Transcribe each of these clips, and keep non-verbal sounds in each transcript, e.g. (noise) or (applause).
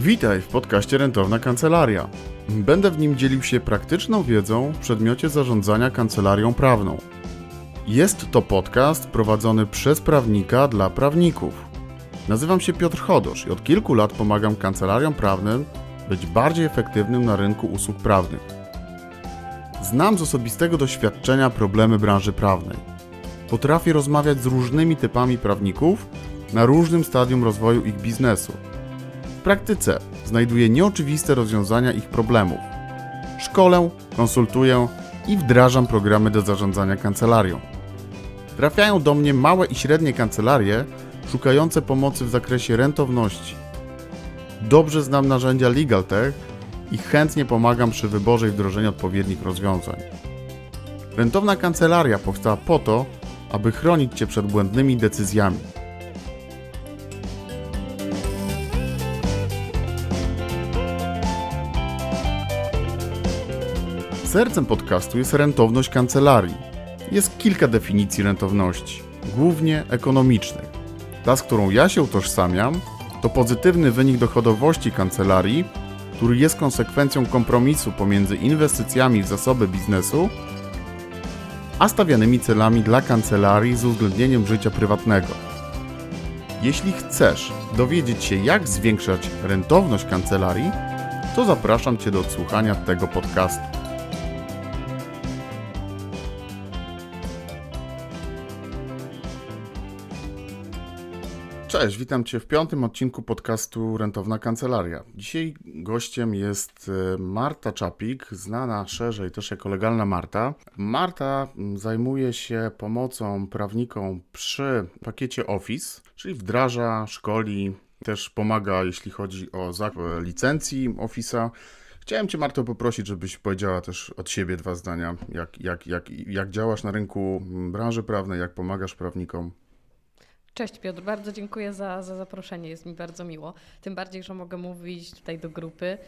Witaj w podcaście Rentowna Kancelaria. Będę w nim dzielił się praktyczną wiedzą w przedmiocie zarządzania kancelarią prawną. Jest to podcast prowadzony przez prawnika dla prawników. Nazywam się Piotr Chodosz i od kilku lat pomagam kancelariom prawnym być bardziej efektywnym na rynku usług prawnych. Znam z osobistego doświadczenia problemy branży prawnej. Potrafię rozmawiać z różnymi typami prawników na różnym stadium rozwoju ich biznesu. W praktyce znajduję nieoczywiste rozwiązania ich problemów. Szkolę, konsultuję i wdrażam programy do zarządzania kancelarią. Trafiają do mnie małe i średnie kancelarie szukające pomocy w zakresie rentowności. Dobrze znam narzędzia LegalTech i chętnie pomagam przy wyborze i wdrożeniu odpowiednich rozwiązań. Rentowna kancelaria powstała po to, aby chronić Cię przed błędnymi decyzjami. Sercem podcastu jest rentowność kancelarii. Jest kilka definicji rentowności, głównie ekonomicznych. Ta, z którą ja się utożsamiam, to pozytywny wynik dochodowości kancelarii, który jest konsekwencją kompromisu pomiędzy inwestycjami w zasoby biznesu a stawianymi celami dla kancelarii z uwzględnieniem życia prywatnego. Jeśli chcesz dowiedzieć się, jak zwiększać rentowność kancelarii, to zapraszam Cię do odsłuchania tego podcastu. Cześć, witam Cię w piątym odcinku podcastu Rentowna Kancelaria. Dzisiaj gościem jest e, Marta Czapik, znana szerzej też jako legalna Marta. Marta zajmuje się pomocą prawnikom przy pakiecie Office, czyli wdraża, szkoli, też pomaga, jeśli chodzi o zakup licencji Office'a. Chciałem Cię, Marto, poprosić, żebyś powiedziała też od siebie dwa zdania, jak, jak, jak, jak działasz na rynku branży prawnej, jak pomagasz prawnikom. Cześć Piotr, bardzo dziękuję za, za zaproszenie, jest mi bardzo miło. Tym bardziej, że mogę mówić tutaj do grupy,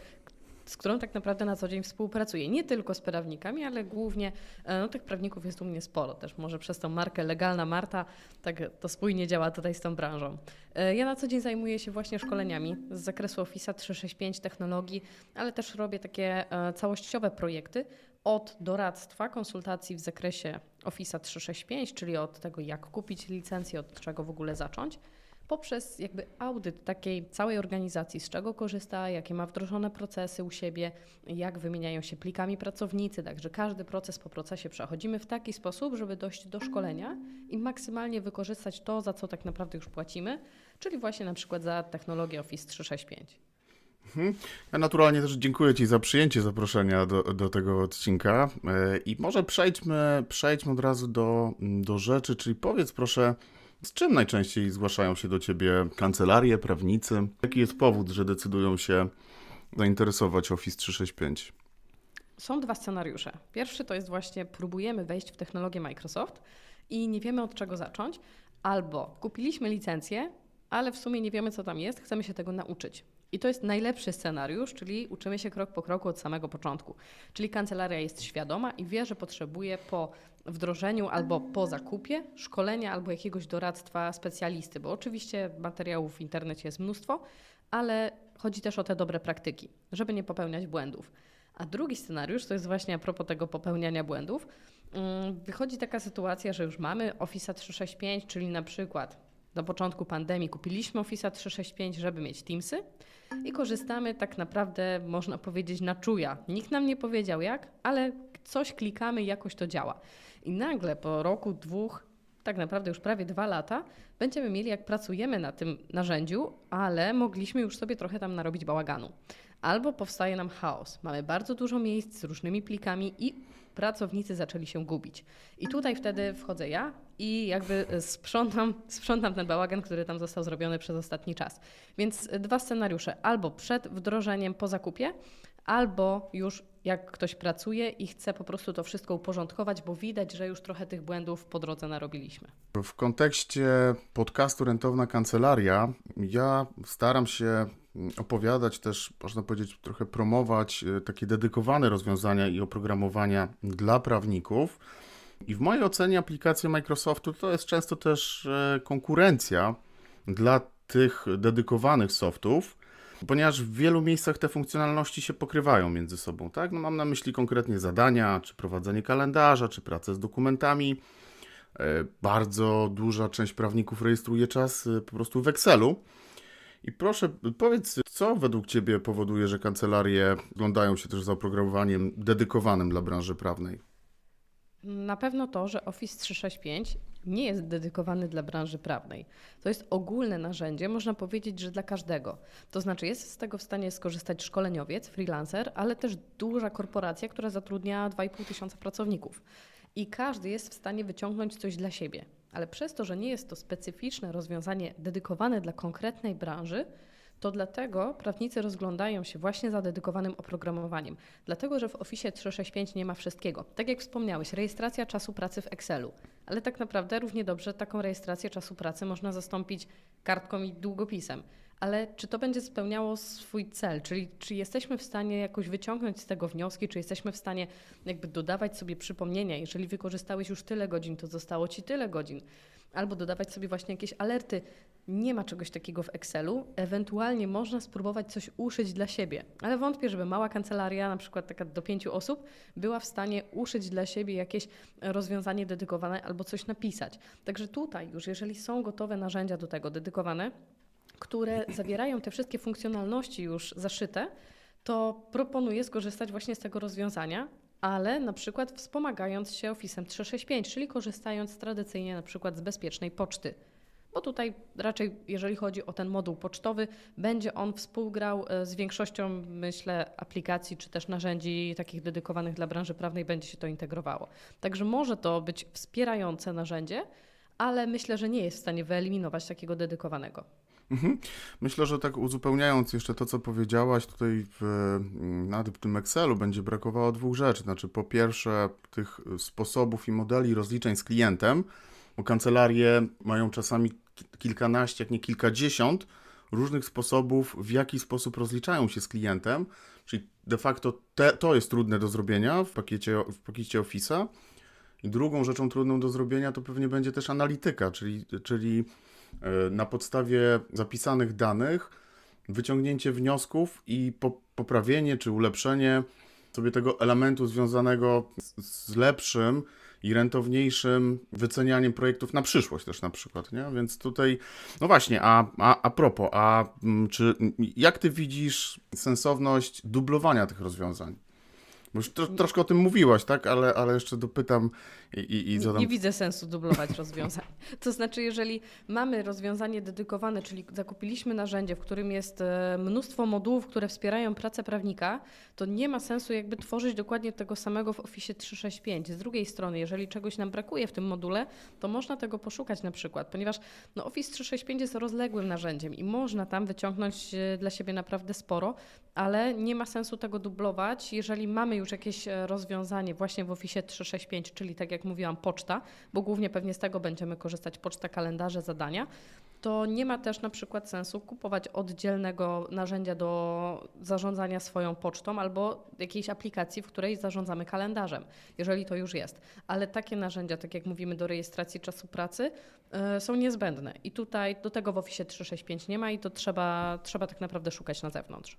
z którą tak naprawdę na co dzień współpracuję. Nie tylko z prawnikami, ale głównie e, no, tych prawników jest u mnie sporo też. Może przez tą markę Legalna Marta tak to spójnie działa tutaj z tą branżą. E, ja na co dzień zajmuję się właśnie szkoleniami z zakresu Office 365, technologii, ale też robię takie e, całościowe projekty od doradztwa, konsultacji w zakresie Office 365, czyli od tego, jak kupić licencję, od czego w ogóle zacząć, poprzez jakby audyt takiej całej organizacji, z czego korzysta, jakie ma wdrożone procesy u siebie, jak wymieniają się plikami pracownicy, także każdy proces po procesie przechodzimy w taki sposób, żeby dojść do szkolenia i maksymalnie wykorzystać to, za co tak naprawdę już płacimy, czyli właśnie na przykład za technologię Office 365. Mhm. Ja naturalnie też dziękuję Ci za przyjęcie zaproszenia do, do tego odcinka e, i może przejdźmy, przejdźmy od razu do, do rzeczy, czyli powiedz proszę, z czym najczęściej zgłaszają się do Ciebie kancelarie, prawnicy? Jaki jest powód, że decydują się zainteresować Office 365? Są dwa scenariusze. Pierwszy to jest właśnie próbujemy wejść w technologię Microsoft i nie wiemy od czego zacząć, albo kupiliśmy licencję, ale w sumie nie wiemy co tam jest, chcemy się tego nauczyć. I to jest najlepszy scenariusz, czyli uczymy się krok po kroku od samego początku. Czyli kancelaria jest świadoma i wie, że potrzebuje po wdrożeniu albo po zakupie szkolenia albo jakiegoś doradztwa specjalisty, bo oczywiście materiałów w internecie jest mnóstwo, ale chodzi też o te dobre praktyki, żeby nie popełniać błędów. A drugi scenariusz to jest właśnie a propos tego popełniania błędów. Mm, wychodzi taka sytuacja, że już mamy Office 365, czyli na przykład do początku pandemii kupiliśmy Office 365, żeby mieć Teamsy i korzystamy tak naprawdę, można powiedzieć, na czuja. Nikt nam nie powiedział jak, ale coś klikamy i jakoś to działa. I nagle po roku, dwóch, tak naprawdę już prawie dwa lata, będziemy mieli, jak pracujemy na tym narzędziu, ale mogliśmy już sobie trochę tam narobić bałaganu. Albo powstaje nam chaos. Mamy bardzo dużo miejsc z różnymi plikami i pracownicy zaczęli się gubić. I tutaj wtedy wchodzę ja i jakby sprzątam, sprzątam ten bałagan, który tam został zrobiony przez ostatni czas. Więc dwa scenariusze: albo przed wdrożeniem po zakupie, albo już jak ktoś pracuje i chce po prostu to wszystko uporządkować, bo widać, że już trochę tych błędów po drodze narobiliśmy. W kontekście podcastu Rentowna Kancelaria, ja staram się opowiadać też, można powiedzieć, trochę promować e, takie dedykowane rozwiązania i oprogramowania dla prawników. I w mojej ocenie aplikacja Microsoftu to jest często też e, konkurencja dla tych dedykowanych softów. Ponieważ w wielu miejscach te funkcjonalności się pokrywają między sobą, tak? No mam na myśli konkretnie zadania, czy prowadzenie kalendarza, czy pracę z dokumentami. E, bardzo duża część prawników rejestruje czas e, po prostu w Excelu. I proszę, powiedz, co według Ciebie powoduje, że kancelarie oglądają się też za oprogramowaniem dedykowanym dla branży prawnej? Na pewno to, że Office 365 nie jest dedykowany dla branży prawnej. To jest ogólne narzędzie, można powiedzieć, że dla każdego. To znaczy jest z tego w stanie skorzystać szkoleniowiec, freelancer, ale też duża korporacja, która zatrudnia 2,5 tysiąca pracowników. I każdy jest w stanie wyciągnąć coś dla siebie. Ale przez to, że nie jest to specyficzne rozwiązanie dedykowane dla konkretnej branży, to dlatego prawnicy rozglądają się właśnie za dedykowanym oprogramowaniem. Dlatego, że w Office 365 nie ma wszystkiego. Tak jak wspomniałeś, rejestracja czasu pracy w Excelu. Ale tak naprawdę równie dobrze taką rejestrację czasu pracy można zastąpić kartką i długopisem. Ale czy to będzie spełniało swój cel? Czyli czy jesteśmy w stanie jakoś wyciągnąć z tego wnioski, czy jesteśmy w stanie jakby dodawać sobie przypomnienia, jeżeli wykorzystałeś już tyle godzin, to zostało ci tyle godzin albo dodawać sobie właśnie jakieś alerty. Nie ma czegoś takiego w Excelu. Ewentualnie można spróbować coś uszyć dla siebie, ale wątpię, żeby mała kancelaria, na przykład taka do pięciu osób, była w stanie uszyć dla siebie jakieś rozwiązanie dedykowane albo coś napisać. Także tutaj już, jeżeli są gotowe narzędzia do tego dedykowane, które zawierają te wszystkie funkcjonalności już zaszyte, to proponuję skorzystać właśnie z tego rozwiązania, ale na przykład wspomagając się Office 365, czyli korzystając tradycyjnie na przykład z bezpiecznej poczty. Bo tutaj raczej, jeżeli chodzi o ten moduł pocztowy, będzie on współgrał e, z większością, myślę, aplikacji czy też narzędzi takich dedykowanych dla branży prawnej, będzie się to integrowało. Także może to być wspierające narzędzie, ale myślę, że nie jest w stanie wyeliminować takiego dedykowanego. Mhm. Myślę, że tak uzupełniając jeszcze to, co powiedziałaś, tutaj w, na tym Excelu będzie brakowało dwóch rzeczy. Znaczy, po pierwsze, tych sposobów i modeli rozliczeń z klientem, bo kancelarie mają czasami kilkanaście, jak nie kilkadziesiąt różnych sposobów, w jaki sposób rozliczają się z klientem. Czyli de facto te, to jest trudne do zrobienia w pakiecie, w pakiecie Office'a. I drugą rzeczą trudną do zrobienia to pewnie będzie też analityka, czyli, czyli na podstawie zapisanych danych wyciągnięcie wniosków i poprawienie czy ulepszenie sobie tego elementu związanego z lepszym i rentowniejszym wycenianiem projektów na przyszłość też na przykład, nie? Więc tutaj, no właśnie, a, a, a propos, a mm, czy jak ty widzisz sensowność dublowania tych rozwiązań? Bo już tro, troszkę o tym mówiłaś, tak? Ale, ale jeszcze dopytam i, i, i zadam... Nie, nie widzę sensu dublować (laughs) rozwiązań. To znaczy, jeżeli mamy rozwiązanie dedykowane, czyli zakupiliśmy narzędzie, w którym jest e, mnóstwo modułów, które wspierają pracę prawnika, to nie ma sensu jakby tworzyć dokładnie tego samego w Office 365. Z drugiej strony, jeżeli czegoś nam brakuje w tym module, to można tego poszukać na przykład, ponieważ no, Office 365 jest rozległym narzędziem i można tam wyciągnąć e, dla siebie naprawdę sporo, ale nie ma sensu tego dublować, jeżeli mamy już jakieś e, rozwiązanie właśnie w Office 365, czyli tak jak mówiłam, poczta, bo głównie pewnie z tego będziemy korzystać, poczta, kalendarze, zadania, to nie ma też na przykład sensu kupować oddzielnego narzędzia do zarządzania swoją pocztą albo jakiejś aplikacji, w której zarządzamy kalendarzem, jeżeli to już jest. Ale takie narzędzia, tak jak mówimy, do rejestracji czasu pracy, yy, są niezbędne. I tutaj do tego w Office 365 nie ma i to trzeba, trzeba tak naprawdę szukać na zewnątrz.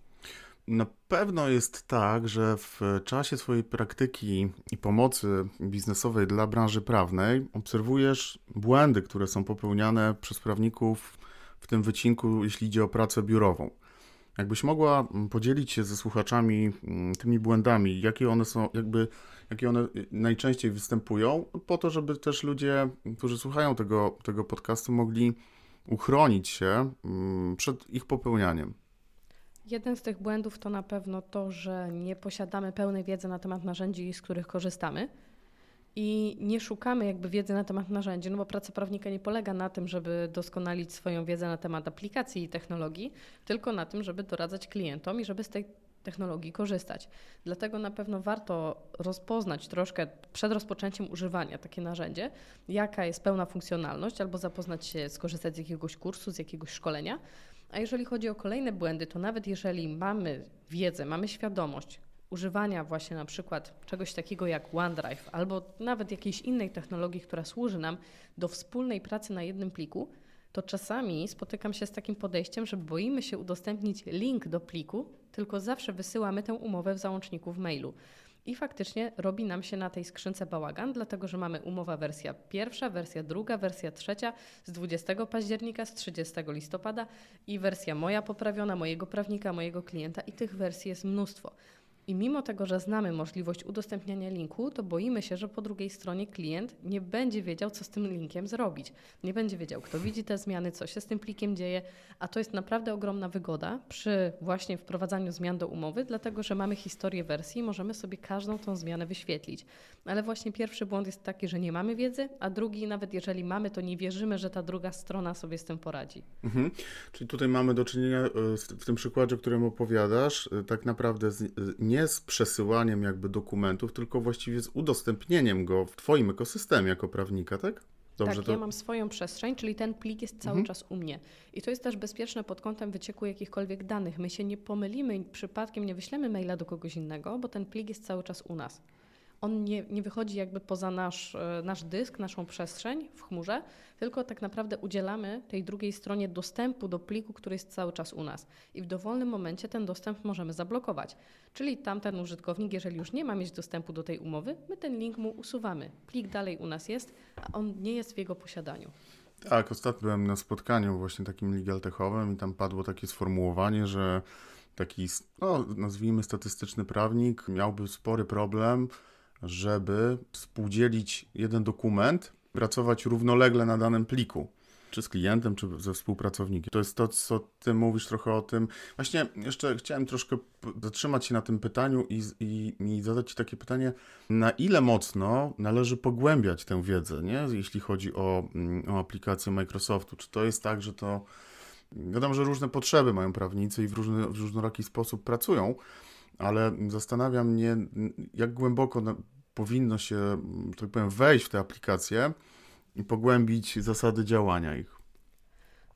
Na pewno jest tak, że w czasie swojej praktyki i pomocy biznesowej dla branży prawnej obserwujesz błędy, które są popełniane przez prawników w tym wycinku, jeśli idzie o pracę biurową. Jakbyś mogła podzielić się ze słuchaczami mm, tymi błędami, jakie one są, jakby, jakie one najczęściej występują, po to, żeby też ludzie, którzy słuchają tego, tego podcastu, mogli uchronić się mm, przed ich popełnianiem. Jeden z tych błędów to na pewno to, że nie posiadamy pełnej wiedzy na temat narzędzi, z których korzystamy i nie szukamy jakby wiedzy na temat narzędzi, no bo praca prawnika nie polega na tym, żeby doskonalić swoją wiedzę na temat aplikacji i technologii, tylko na tym, żeby doradzać klientom i żeby z tej technologii korzystać. Dlatego na pewno warto rozpoznać troszkę przed rozpoczęciem używania takie narzędzie, jaka jest pełna funkcjonalność, albo zapoznać się, skorzystać z jakiegoś kursu, z jakiegoś szkolenia, a jeżeli chodzi o kolejne błędy, to nawet jeżeli mamy wiedzę, mamy świadomość używania właśnie na przykład czegoś takiego jak OneDrive albo nawet jakiejś innej technologii, która służy nam do wspólnej pracy na jednym pliku, to czasami spotykam się z takim podejściem, że boimy się udostępnić link do pliku, tylko zawsze wysyłamy tę umowę w załączniku w mailu. I faktycznie robi nam się na tej skrzynce bałagan, dlatego że mamy umowa wersja pierwsza, wersja druga, wersja trzecia z 20 października, z 30 listopada i wersja moja poprawiona, mojego prawnika, mojego klienta i tych wersji jest mnóstwo. I mimo tego, że znamy możliwość udostępniania linku, to boimy się, że po drugiej stronie klient nie będzie wiedział, co z tym linkiem zrobić. Nie będzie wiedział, kto widzi te zmiany, co się z tym plikiem dzieje, a to jest naprawdę ogromna wygoda przy właśnie wprowadzaniu zmian do umowy, dlatego że mamy historię wersji i możemy sobie każdą tą zmianę wyświetlić. Ale właśnie pierwszy błąd jest taki, że nie mamy wiedzy, a drugi, nawet jeżeli mamy, to nie wierzymy, że ta druga strona sobie z tym poradzi. Mhm. Czyli tutaj mamy do czynienia e, w tym przykładzie, o którym opowiadasz, e, tak naprawdę z, nie nie z przesyłaniem jakby dokumentów, tylko właściwie z udostępnieniem go w Twoim ekosystemie jako prawnika, tak? Dobrze, tak, to... ja mam swoją przestrzeń, czyli ten plik jest cały mhm. czas u mnie. I to jest też bezpieczne pod kątem wycieku jakichkolwiek danych. My się nie pomylimy, przypadkiem nie wyślemy maila do kogoś innego, bo ten plik jest cały czas u nas on nie, nie wychodzi jakby poza nasz, e, nasz dysk, naszą przestrzeń w chmurze, tylko tak naprawdę udzielamy tej drugiej stronie dostępu do pliku, który jest cały czas u nas. I w dowolnym momencie ten dostęp możemy zablokować. Czyli tamten użytkownik, jeżeli już nie ma mieć dostępu do tej umowy, my ten link mu usuwamy. Plik dalej u nas jest, a on nie jest w jego posiadaniu. Tak, ostatnio byłem na spotkaniu właśnie takim legal i tam padło takie sformułowanie, że taki, no, nazwijmy statystyczny prawnik miałby spory problem żeby współdzielić jeden dokument, pracować równolegle na danym pliku czy z klientem, czy ze współpracownikiem. To jest to, co ty mówisz trochę o tym. Właśnie jeszcze chciałem troszkę zatrzymać się na tym pytaniu i, i, i zadać ci takie pytanie, na ile mocno należy pogłębiać tę wiedzę, nie? jeśli chodzi o, mm, o aplikację Microsoftu. Czy to jest tak, że to wiadomo, że różne potrzeby mają prawnicy i w, różny, w różnoraki sposób pracują, ale zastanawia mnie, jak głęboko powinno się, tak powiem, wejść w te aplikacje i pogłębić zasady działania ich.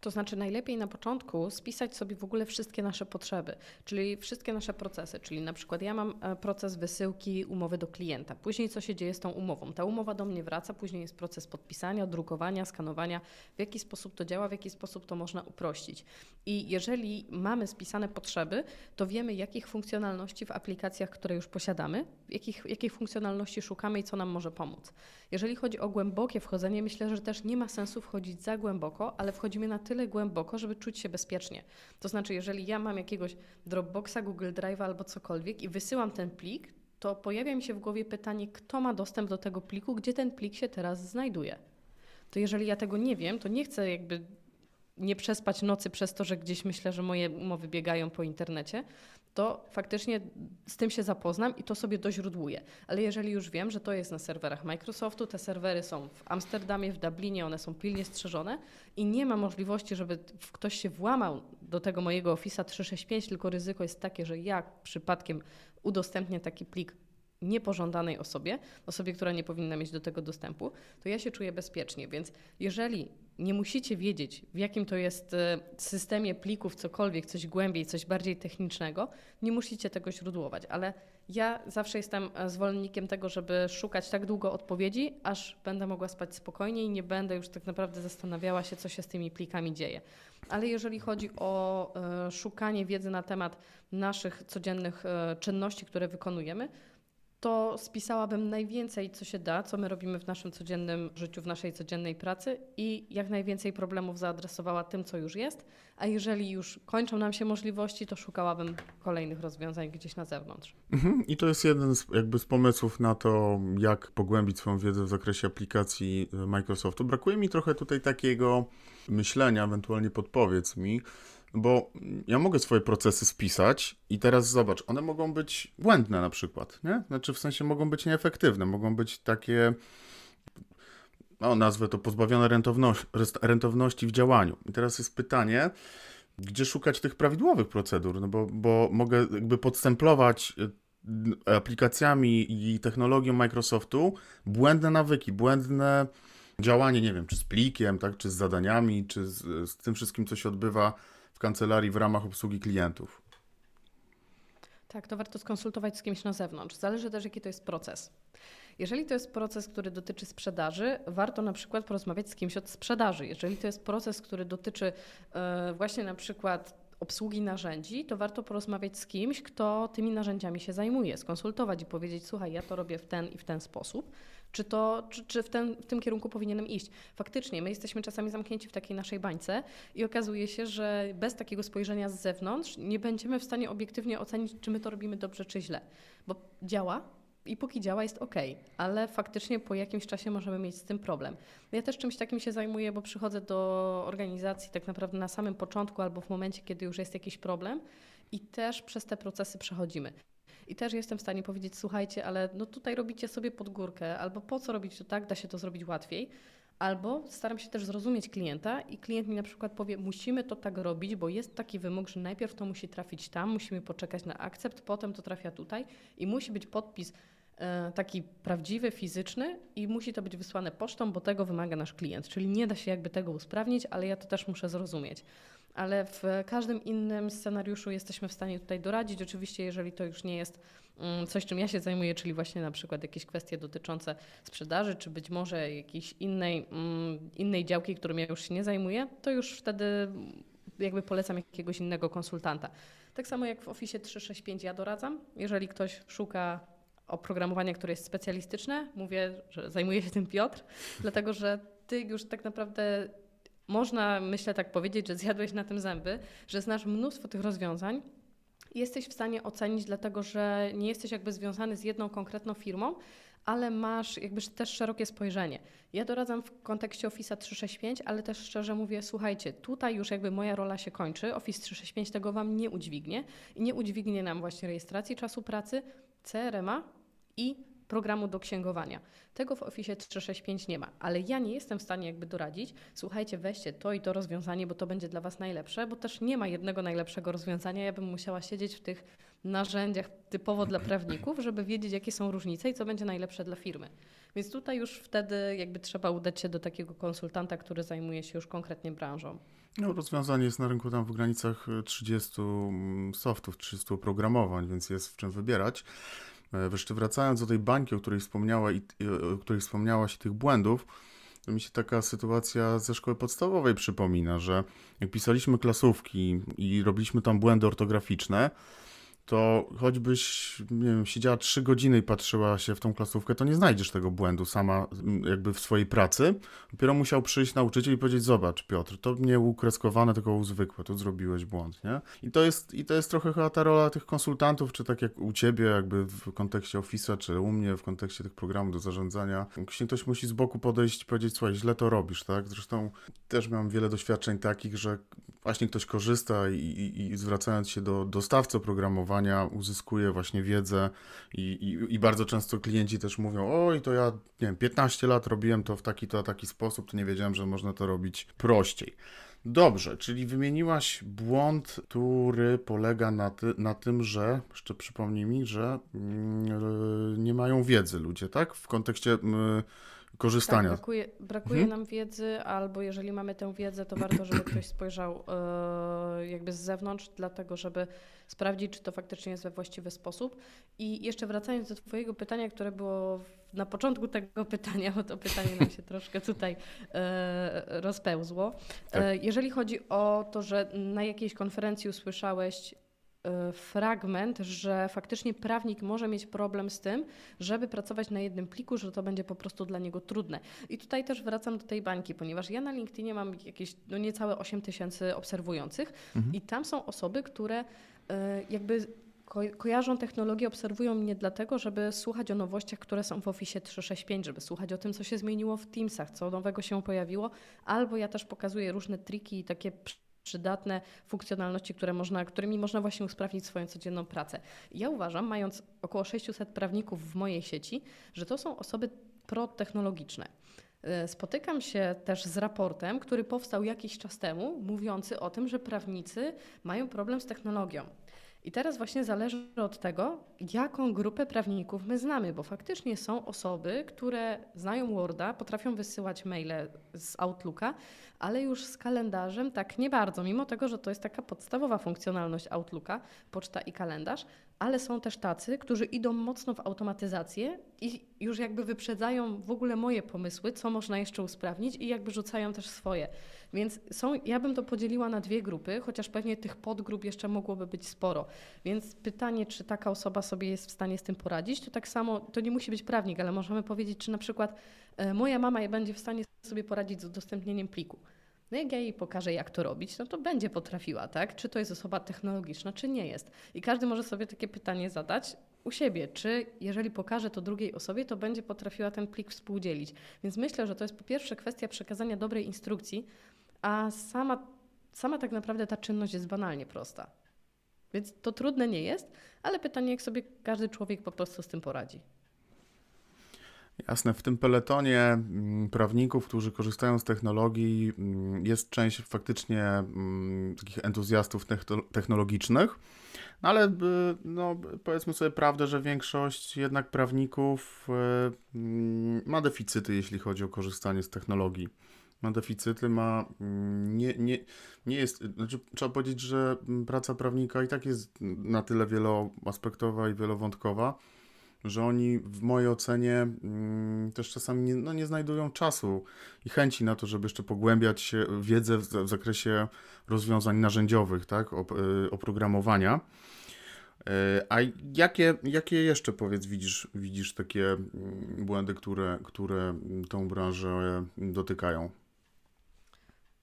To znaczy, najlepiej na początku spisać sobie w ogóle wszystkie nasze potrzeby, czyli wszystkie nasze procesy. Czyli na przykład ja mam e, proces wysyłki umowy do klienta. Później co się dzieje z tą umową? Ta umowa do mnie wraca, później jest proces podpisania, drukowania, skanowania. W jaki sposób to działa, w jaki sposób to można uprościć. I jeżeli mamy spisane potrzeby, to wiemy, jakich funkcjonalności w aplikacjach, które już posiadamy, jakich, jakich funkcjonalności szukamy i co nam może pomóc. Jeżeli chodzi o głębokie wchodzenie, myślę, że też nie ma sensu wchodzić za głęboko, ale wchodzimy na tyle głęboko, żeby czuć się bezpiecznie. To znaczy, jeżeli ja mam jakiegoś Dropboxa, Google Drive albo cokolwiek i wysyłam ten plik, to pojawia mi się w głowie pytanie, kto ma dostęp do tego pliku, gdzie ten plik się teraz znajduje. To jeżeli ja tego nie wiem, to nie chcę jakby nie przespać nocy przez to, że gdzieś myślę, że moje umowy biegają po internecie, to faktycznie z tym się zapoznam i to sobie doźródłuję. Ale jeżeli już wiem, że to jest na serwerach Microsoftu, te serwery są w Amsterdamie, w Dublinie, one są pilnie strzeżone i nie ma możliwości, żeby ktoś się włamał do tego mojego Office'a 365, tylko ryzyko jest takie, że ja przypadkiem udostępnię taki plik niepożądanej osobie, osobie, która nie powinna mieć do tego dostępu, to ja się czuję bezpiecznie. Więc jeżeli nie musicie wiedzieć, w jakim to jest e, systemie plików cokolwiek, coś głębiej, coś bardziej technicznego, nie musicie tego źródłować, ale ja zawsze jestem e, zwolennikiem tego, żeby szukać tak długo odpowiedzi, aż będę mogła spać spokojnie i nie będę już tak naprawdę zastanawiała się, co się z tymi plikami dzieje. Ale jeżeli chodzi o e, szukanie wiedzy na temat naszych codziennych czynności, które wykonujemy, to spisałabym najwięcej, co się da, co my robimy w naszym codziennym życiu, w naszej codziennej pracy i jak najwięcej problemów zaadresowała tym, co już jest, a jeżeli już kończą nam się możliwości, to szukałabym kolejnych rozwiązań gdzieś na zewnątrz. Mhm. I to jest jeden z, jakby z pomysłów na to, jak pogłębić swoją wiedzę w zakresie aplikacji Microsoftu. Brakuje mi trochę tutaj takiego myślenia, ewentualnie podpowiedz mi, bo ja mogę swoje procesy spisać i teraz zobacz, one mogą być błędne na przykład, nie? Znaczy w sensie mogą być nieefektywne, mogą być takie, no nazwę to pozbawione rentowności, rentowności w działaniu. I teraz jest pytanie, gdzie szukać tych prawidłowych procedur, no bo, bo mogę jakby podstemplować y, aplikacjami i technologią Microsoftu błędne nawyki, błędne działanie, nie wiem, czy z plikiem, tak, czy z zadaniami, czy z, z tym wszystkim, co się odbywa w kancelarii w ramach obsługi klientów. Tak, to warto skonsultować z kimś na zewnątrz. Zależy też, jaki to jest proces. Jeżeli to jest proces, który dotyczy sprzedaży, warto na przykład porozmawiać z kimś od sprzedaży. Jeżeli to jest proces, który dotyczy e, właśnie na przykład obsługi narzędzi, to warto porozmawiać z kimś, kto tymi narzędziami się zajmuje, skonsultować i powiedzieć: Słuchaj, ja to robię w ten i w ten sposób. Czy, to, czy, czy w, ten, w tym kierunku powinienem iść? Faktycznie, my jesteśmy czasami zamknięci w takiej naszej bańce i okazuje się, że bez takiego spojrzenia z zewnątrz nie będziemy w stanie obiektywnie ocenić, czy my to robimy dobrze, czy źle. Bo działa, i póki działa jest ok, ale faktycznie po jakimś czasie możemy mieć z tym problem. Ja też czymś takim się zajmuję, bo przychodzę do organizacji tak naprawdę na samym początku albo w momencie, kiedy już jest jakiś problem i też przez te procesy przechodzimy. I też jestem w stanie powiedzieć, słuchajcie, ale no tutaj robicie sobie pod górkę, albo po co robić to tak, da się to zrobić łatwiej. Albo staram się też zrozumieć klienta i klient mi na przykład powie, musimy to tak robić, bo jest taki wymóg, że najpierw to musi trafić tam, musimy poczekać na akcept, potem to trafia tutaj i musi być podpis E, taki prawdziwy, fizyczny i musi to być wysłane pocztą, bo tego wymaga nasz klient. Czyli nie da się jakby tego usprawnić, ale ja to też muszę zrozumieć. Ale w każdym innym scenariuszu jesteśmy w stanie tutaj doradzić. Oczywiście, jeżeli to już nie jest mm, coś, czym ja się zajmuję, czyli właśnie na przykład jakieś kwestie dotyczące sprzedaży, czy być może jakiejś innej, mm, innej działki, którą ja już się nie zajmuję, to już wtedy jakby polecam jakiegoś innego konsultanta. Tak samo jak w Office 365 ja doradzam. Jeżeli ktoś szuka oprogramowania, które jest specjalistyczne. Mówię, że zajmuje się tym Piotr, (laughs) dlatego że ty już tak naprawdę można, myślę tak powiedzieć, że zjadłeś na tym zęby, że znasz mnóstwo tych rozwiązań. Jesteś w stanie ocenić, dlatego że nie jesteś jakby związany z jedną konkretną firmą, ale masz jakby też szerokie spojrzenie. Ja doradzam w kontekście Office 365, ale też szczerze mówię, słuchajcie, tutaj już jakby moja rola się kończy, Office 365 tego Wam nie udźwignie i nie udźwignie nam właśnie rejestracji czasu pracy, CRM-a i programu do księgowania. Tego w Office 365 nie ma, ale ja nie jestem w stanie jakby doradzić, słuchajcie, weźcie to i to rozwiązanie, bo to będzie dla Was najlepsze, bo też nie ma jednego najlepszego rozwiązania. Ja bym musiała siedzieć w tych narzędziach typowo dla prawników, żeby wiedzieć, jakie są różnice i co będzie najlepsze dla firmy. Więc tutaj już wtedy jakby trzeba udać się do takiego konsultanta, który zajmuje się już konkretnie branżą. No, rozwiązanie jest na rynku tam w granicach 30 mm, softów, 30 oprogramowań, więc jest w czym wybierać. E, wreszcie wracając do tej bańki, o której, wspomniała i, o której wspomniałaś i tych błędów, to mi się taka sytuacja ze szkoły podstawowej przypomina, że jak pisaliśmy klasówki i robiliśmy tam błędy ortograficzne, to choćbyś, nie wiem, siedziała trzy godziny i patrzyła się w tą klasówkę, to nie znajdziesz tego błędu sama jakby w swojej pracy. Dopiero musiał przyjść nauczyciel i powiedzieć, zobacz Piotr, to nie ukreskowane, tylko uzwykłe, tu zrobiłeś błąd, nie? I to jest, i to jest trochę chyba ta rola tych konsultantów, czy tak jak u Ciebie jakby w kontekście Office'a, czy u mnie w kontekście tych programów do zarządzania. Ktoś musi z boku podejść i powiedzieć, słuchaj, źle to robisz, tak? Zresztą też miałem wiele doświadczeń takich, że właśnie ktoś korzysta i, i, i zwracając się do dostawcy uzyskuje właśnie wiedzę i, i, i, bardzo często klienci też mówią, oj, to ja, nie wiem, 15 lat robiłem to w taki to taki sposób, to nie wiedziałem, że można to robić prościej. Dobrze, czyli wymieniłaś błąd, który polega na, ty, na tym, że, jeszcze przypomnij mi, że yy, nie mają wiedzy ludzie, tak? W kontekście yy, korzystania. Tak, brakuje brakuje mhm. nam wiedzy, albo jeżeli mamy tę wiedzę, to warto, żeby ktoś spojrzał yy, jakby z zewnątrz, dlatego żeby sprawdzić, czy to faktycznie jest we właściwy sposób. I jeszcze wracając do Twojego pytania, które było na początku tego (laughs) pytania, bo to pytanie nam się troszkę tutaj yy, rozpełzło. Tak. jeżeli chodzi o to, że na jakiejś konferencji usłyszałeś fragment, że faktycznie prawnik może mieć problem z tym, żeby pracować na jednym pliku, że to będzie po prostu dla niego trudne. I tutaj też wracam do tej bańki, ponieważ ja na LinkedInie mam jakieś no niecałe 8 tysięcy obserwujących mhm. i tam są osoby, które y, jakby ko kojarzą technologię, obserwują mnie dlatego, żeby słuchać o nowościach, które są w Office 365, żeby słuchać o tym, co się zmieniło w Teamsach, co nowego się pojawiło, albo ja też pokazuję różne triki i takie przydatne funkcjonalności, które można, którymi można właśnie usprawnić swoją codzienną pracę. Ja uważam, mając około 600 prawników w mojej sieci, że to są osoby protechnologiczne. E, spotykam się też z raportem, który powstał jakiś czas temu, mówiący o tym, że prawnicy mają problem z technologią. I teraz właśnie zależy od tego, jaką grupę prawników my znamy, bo faktycznie są osoby, które znają Worda, potrafią wysyłać maile z Outlooka, ale już z kalendarzem tak nie bardzo, mimo tego, że to jest taka podstawowa funkcjonalność Outlooka, poczta i kalendarz, ale są też tacy, którzy idą mocno w automatyzację i już jakby wyprzedzają w ogóle moje pomysły, co można jeszcze usprawnić i jakby rzucają też swoje. Więc są, ja bym to podzieliła na dwie grupy, chociaż pewnie tych podgrup jeszcze mogłoby być sporo. Więc pytanie, czy taka osoba sobie jest w stanie z tym poradzić, to tak samo, to nie musi być prawnik, ale możemy powiedzieć, czy na przykład e, moja mama będzie w stanie sobie poradzić z udostępnieniem pliku. No jak ja jej pokażę, jak to robić, no to będzie potrafiła, tak? Czy to jest osoba technologiczna, czy nie jest. I każdy może sobie takie pytanie zadać u siebie, czy jeżeli pokaże to drugiej osobie, to będzie potrafiła ten plik współdzielić. Więc myślę, że to jest po pierwsze kwestia przekazania dobrej instrukcji, a sama, sama tak naprawdę ta czynność jest banalnie prosta. Więc to trudne nie jest, ale pytanie, jak sobie każdy człowiek po prostu z tym poradzi. Jasne, w tym peletonie mm, prawników, którzy korzystają z technologii, mm, jest część faktycznie mm, takich entuzjastów technologicznych, no ale no, powiedzmy sobie prawdę, że większość jednak prawników e, ma deficyty, jeśli chodzi o korzystanie z technologii. Ma deficyty, ma nie, nie, nie jest, znaczy trzeba powiedzieć, że praca prawnika i tak jest na tyle wieloaspektowa i wielowątkowa, że oni w mojej ocenie mm, też czasami nie, no, nie znajdują czasu i chęci na to, żeby jeszcze pogłębiać wiedzę w, w zakresie rozwiązań narzędziowych, tak, op, y, oprogramowania. Y, a jakie, jakie jeszcze, powiedz, widzisz, widzisz takie mm, błędy, które, które tą branżę dotykają?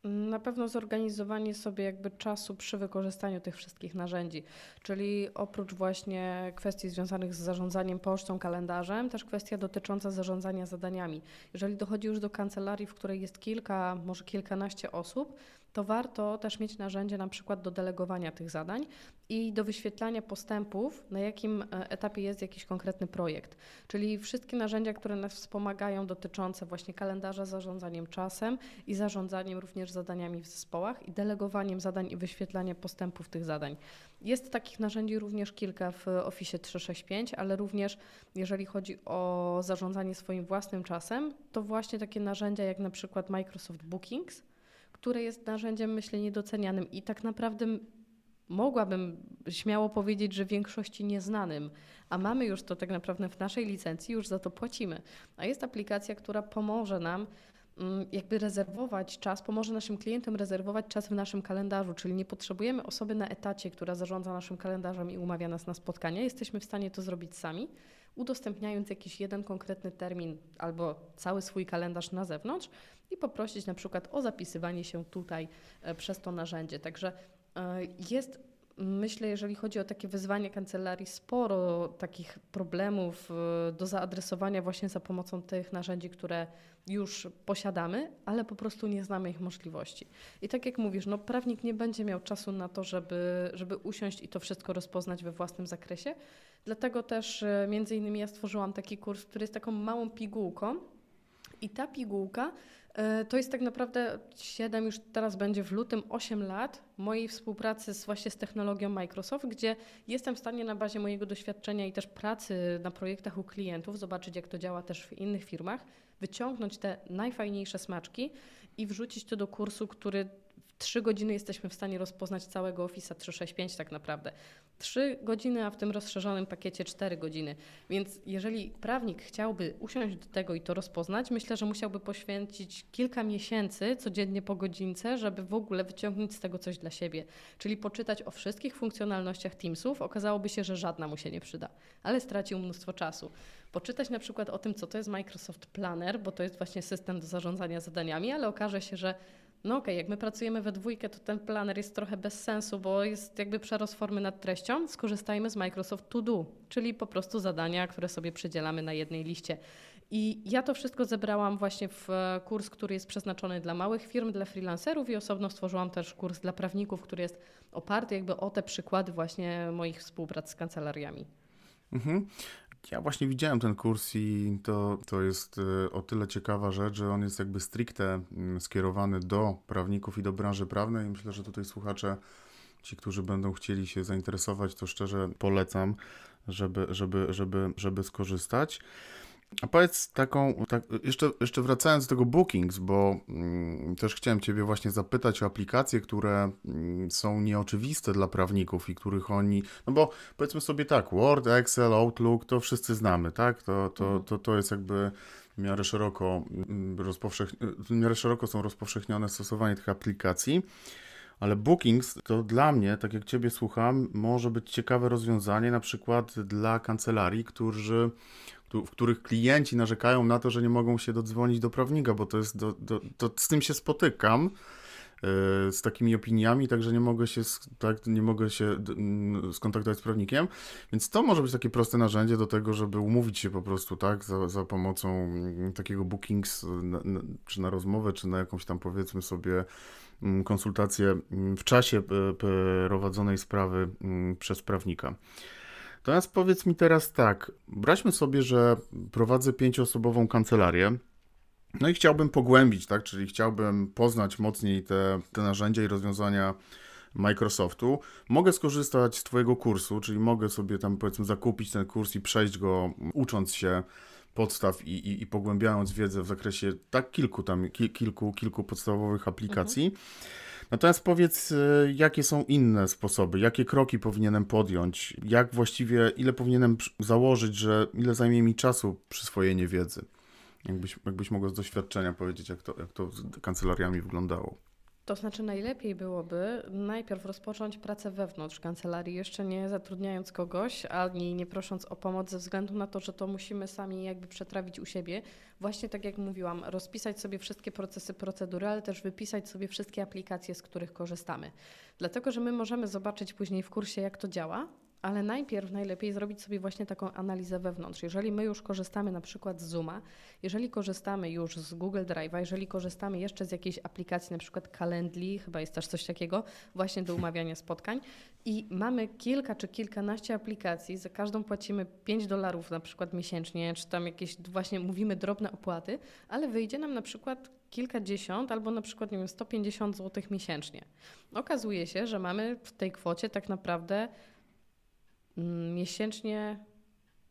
Na pewno zorganizowanie sobie jakby czasu przy wykorzystaniu tych wszystkich narzędzi, czyli oprócz właśnie kwestii związanych z zarządzaniem pocztą, kalendarzem, też kwestia dotycząca zarządzania zadaniami. Jeżeli dochodzi już do kancelarii, w której jest kilka, może kilkanaście osób, to warto też mieć narzędzie na przykład do delegowania tych zadań i do wyświetlania postępów, na jakim e, etapie jest jakiś konkretny projekt. Czyli wszystkie narzędzia, które nas wspomagają, dotyczące właśnie kalendarza, zarządzaniem czasem i zarządzaniem również zadaniami w zespołach i delegowaniem zadań i wyświetlania postępów tych zadań. Jest takich narzędzi również kilka w Office 365, ale również jeżeli chodzi o zarządzanie swoim własnym czasem, to właśnie takie narzędzia jak na przykład Microsoft Bookings, które jest narzędziem, myślę, niedocenianym i tak naprawdę mogłabym śmiało powiedzieć, że większości nieznanym, a mamy już to tak naprawdę w naszej licencji, już za to płacimy. A jest aplikacja, która pomoże nam mm, jakby rezerwować czas, pomoże naszym klientom rezerwować czas w naszym kalendarzu, czyli nie potrzebujemy osoby na etacie, która zarządza naszym kalendarzem i umawia nas na spotkania. Jesteśmy w stanie to zrobić sami, udostępniając jakiś jeden konkretny termin albo cały swój kalendarz na zewnątrz i poprosić na przykład o zapisywanie się tutaj e, przez to narzędzie. Także e, jest Myślę, jeżeli chodzi o takie wyzwanie kancelarii, sporo takich problemów e, do zaadresowania właśnie za pomocą tych narzędzi, które już posiadamy, ale po prostu nie znamy ich możliwości. I tak jak mówisz, no, prawnik nie będzie miał czasu na to, żeby, żeby usiąść i to wszystko rozpoznać we własnym zakresie. Dlatego też między innymi ja stworzyłam taki kurs, który jest taką małą pigułką i ta pigułka E, to jest tak naprawdę 7, już teraz będzie w lutym 8 lat mojej współpracy z, właśnie z technologią Microsoft, gdzie jestem w stanie na bazie mojego doświadczenia i też pracy na projektach u klientów, zobaczyć jak to działa też w innych firmach, wyciągnąć te najfajniejsze smaczki i wrzucić to do kursu, który 3 godziny jesteśmy w stanie rozpoznać całego Office 365 tak naprawdę. 3 godziny, a w tym rozszerzonym pakiecie 4 godziny. Więc jeżeli prawnik chciałby usiąść do tego i to rozpoznać, myślę, że musiałby poświęcić kilka miesięcy codziennie po godzince, żeby w ogóle wyciągnąć z tego coś dla siebie. Czyli poczytać o wszystkich funkcjonalnościach Teamsów, okazałoby się, że żadna mu się nie przyda, ale stracił mnóstwo czasu. Poczytać na przykład o tym, co to jest Microsoft Planner, bo to jest właśnie system do zarządzania zadaniami, ale okaże się, że no okej, okay, jak my pracujemy we dwójkę, to ten planer jest trochę bez sensu, bo jest jakby przerost formy nad treścią. Skorzystajmy z Microsoft To Do, czyli po prostu zadania, które sobie przydzielamy na jednej liście. I ja to wszystko zebrałam właśnie w e, kurs, który jest przeznaczony dla małych firm, dla freelancerów i osobno stworzyłam też kurs dla prawników, który jest oparty jakby o te przykłady właśnie moich współprac z kancelariami. Mhm. Ja właśnie widziałem ten kurs i to, to jest y, o tyle ciekawa rzecz, że on jest jakby stricte mm, skierowany do prawników i do branży prawnej. Myślę, że tutaj słuchacze, ci, którzy będą chcieli się zainteresować, to szczerze polecam, żeby, żeby, żeby, żeby skorzystać. A powiedz taką, tak, jeszcze, jeszcze wracając do tego Bookings, bo mm, też chciałem Ciebie właśnie zapytać o aplikacje, które mm, są nieoczywiste dla prawników i których oni, no bo powiedzmy sobie tak, Word, Excel, Outlook, to wszyscy znamy, tak? To, to, Mhm. to, to jest jakby w miarę szeroko, mm, rozpowszech... w miarę szeroko są rozpowszechnione stosowanie tych aplikacji. Ale Bookings to dla mnie, tak jak Ciebie słucham, może być ciekawe rozwiązanie na przykład dla kancelarii, którzy, któ- w których klienci narzekają na to, że nie mogą się dodzwonić do prawnika, bo to jest, do, do, to z tym się spotykam, yy, z takimi opiniami, także nie mogę się, tak, nie mogę się skontaktować z prawnikiem, więc to może być takie proste narzędzie do tego, żeby umówić się po prostu, tak, za, za pomocą mm, takiego Bookings, y, na, na, czy na rozmowę, czy na jakąś tam powiedzmy sobie mm, konsultację mm, w czasie prowadzonej sprawy przez prawnika. Natomiast powiedz mi teraz tak, braćmy sobie, że prowadzę pięcioosobową kancelarię, no i chciałbym pogłębić, tak, czyli chciałbym poznać mocniej te, te narzędzia i rozwiązania Microsoftu. Mogę skorzystać z Twojego kursu, czyli mogę sobie tam powiedzmy zakupić ten kurs i przejść go ucząc się podstaw i, i, i pogłębiając wiedzę w zakresie tak kilku tam, ki, kilku, kilku podstawowych aplikacji. Natomiast powiedz, y, jakie są inne sposoby, jakie kroki powinienem podjąć, jak właściwie, ile powinienem założyć, że ile zajmie mi czasu przyswojenie wiedzy. Jakbyś, jakbyś mogła z doświadczenia powiedzieć, jak to, jak to z kancelariami wyglądało. To znaczy najlepiej byłoby najpierw rozpocząć pracę wewnątrz kancelarii, jeszcze nie zatrudniając kogoś, ani nie prosząc o pomoc ze względu na to, że to musimy sami jakby przetrawić u siebie. Właśnie tak jak mówiłam, rozpisać sobie wszystkie procesy, procedury, ale też wypisać sobie wszystkie aplikacje, z których korzystamy. Dlatego, że my możemy zobaczyć później w kursie, jak to działa, ale najpierw najlepiej zrobić sobie właśnie taką analizę wewnątrz. Jeżeli my już korzystamy na przykład z Zooma, jeżeli korzystamy już z Google Drive'a, jeżeli korzystamy jeszcze z jakiejś aplikacji, na przykład Calendly, chyba jest też coś takiego, właśnie do umawiania spotkań i mamy kilka czy kilkanaście aplikacji, za każdą płacimy 5 dolarów na przykład miesięcznie, czy tam jakieś właśnie mówimy drobne opłaty, ale wyjdzie nam na przykład kilkadziesiąt albo na przykład, nie wiem, 150 zł miesięcznie. Okazuje się, że mamy w tej kwocie tak naprawdę miesięcznie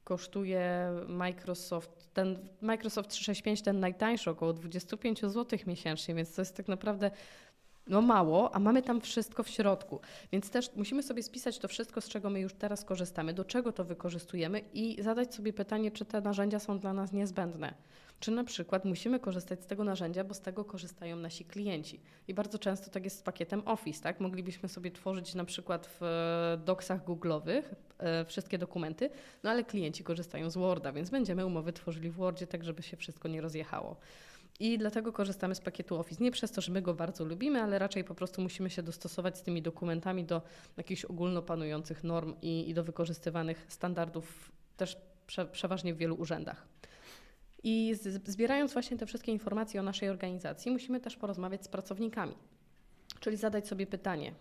kosztuje Microsoft, ten Microsoft 365, ten najtańszy, około 25 zł miesięcznie, więc to jest tak naprawdę no mało, a mamy tam wszystko w środku. Więc też musimy sobie spisać to wszystko, z czego my już teraz korzystamy, do czego to wykorzystujemy i zadać sobie pytanie, czy te narzędzia są dla nas niezbędne. Czy na przykład musimy korzystać z tego narzędzia, bo z tego korzystają nasi klienci. I bardzo często tak jest z pakietem Office, tak? Moglibyśmy sobie tworzyć na przykład w doksach googlowych e, wszystkie dokumenty, no ale klienci korzystają z Worda, więc będziemy umowy tworzyli w Wordzie, tak żeby się wszystko nie rozjechało. I dlatego korzystamy z pakietu Office. Nie przez to, że my go bardzo lubimy, ale raczej po prostu musimy się dostosować z tymi dokumentami do jakichś ogólnopanujących norm i, i do wykorzystywanych standardów też prze, przeważnie w wielu urzędach. I zbierając właśnie te wszystkie informacje o naszej organizacji, musimy też porozmawiać z pracownikami. Czyli zadać sobie pytanie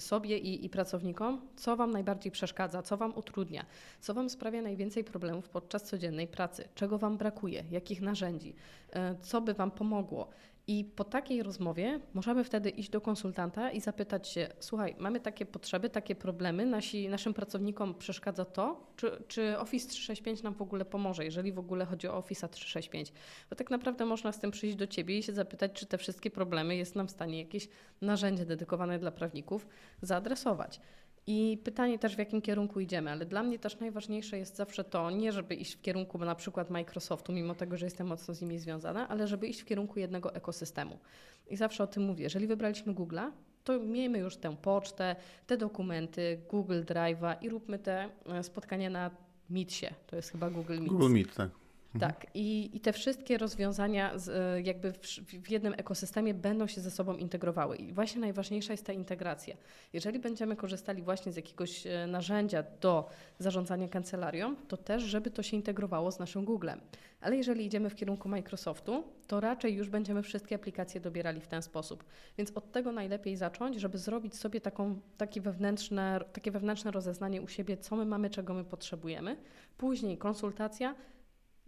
sobie i, i pracownikom, co Wam najbardziej przeszkadza, co Wam utrudnia, co Wam sprawia najwięcej problemów podczas codziennej pracy, czego Wam brakuje, jakich narzędzi, e, co by Wam pomogło. I po takiej rozmowie możemy wtedy iść do konsultanta i zapytać się: Słuchaj, mamy takie potrzeby, takie problemy, nasi, naszym pracownikom przeszkadza to, czy, czy Office 365 nam w ogóle pomoże, jeżeli w ogóle chodzi o Office 365. Bo tak naprawdę można z tym przyjść do Ciebie i się zapytać, czy te wszystkie problemy jest nam w stanie jakieś narzędzie dedykowane dla prawników zaadresować. I pytanie też, w jakim kierunku idziemy, ale dla mnie też najważniejsze jest zawsze to, nie żeby iść w kierunku na przykład Microsoftu, mimo tego, że jestem mocno z nimi związana, ale żeby iść w kierunku jednego ekosystemu. I zawsze o tym mówię. Jeżeli wybraliśmy Google'a, to miejmy już tę pocztę, te dokumenty, Google Drive'a i róbmy te e, spotkania na Meetsie. To jest chyba Google Meet. Google Meet, tak. Tak, i, i te wszystkie rozwiązania z, e, jakby w, w jednym ekosystemie będą się ze sobą integrowały. I właśnie najważniejsza jest ta integracja. Jeżeli będziemy korzystali właśnie z jakiegoś e, narzędzia do zarządzania kancelarią, to też, żeby to się integrowało z naszym Googlem. Ale jeżeli idziemy w kierunku Microsoftu, to raczej już będziemy wszystkie aplikacje dobierali w ten sposób. Więc od tego najlepiej zacząć, żeby zrobić sobie taką, takie, wewnętrzne, takie wewnętrzne rozeznanie u siebie, co my mamy, czego my potrzebujemy. Później konsultacja,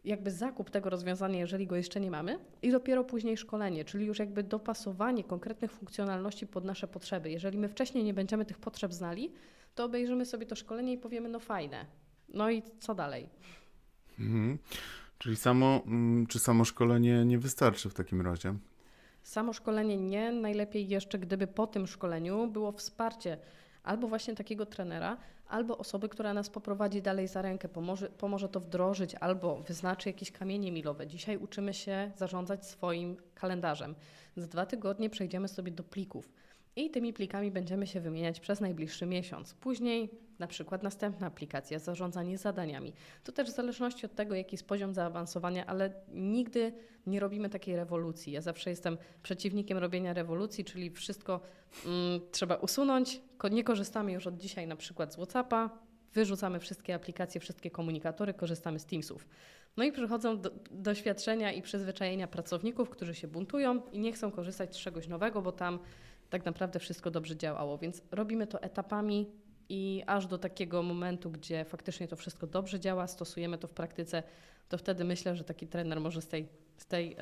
jakby zakup tego rozwiązania, jeżeli go jeszcze nie mamy, i dopiero później szkolenie, czyli już jakby dopasowanie konkretnych funkcjonalności pod nasze potrzeby. Jeżeli my wcześniej nie będziemy tych potrzeb znali, to obejrzymy sobie to szkolenie i powiemy, no fajne. No i co dalej? Mhm. Czyli samo, mm, czy samo szkolenie nie wystarczy w takim razie? Samo szkolenie nie, najlepiej jeszcze gdyby po tym szkoleniu było wsparcie albo właśnie takiego trenera, albo osoby, która nas poprowadzi dalej za rękę, pomoże, pomoże to wdrożyć, albo wyznaczy jakieś kamienie milowe. Dzisiaj uczymy się zarządzać swoim kalendarzem. Za dwa tygodnie przejdziemy sobie do plików i tymi plikami będziemy się wymieniać przez najbliższy miesiąc. Później na przykład następna aplikacja, zarządzanie zadaniami. To też w zależności od tego, jaki jest poziom zaawansowania, ale nigdy nie robimy takiej rewolucji. Ja zawsze jestem przeciwnikiem robienia rewolucji, czyli wszystko mm, trzeba usunąć. Nie korzystamy już od dzisiaj na przykład z WhatsAppa, wyrzucamy wszystkie aplikacje, wszystkie komunikatory, korzystamy z Teamsów. No i przychodzą do, doświadczenia i przyzwyczajenia pracowników, którzy się buntują i nie chcą korzystać z czegoś nowego, bo tam tak naprawdę wszystko dobrze działało. Więc robimy to etapami i aż do takiego momentu, gdzie faktycznie to wszystko dobrze działa, stosujemy to w praktyce, to wtedy myślę, że taki trener może z tej, z tej, e,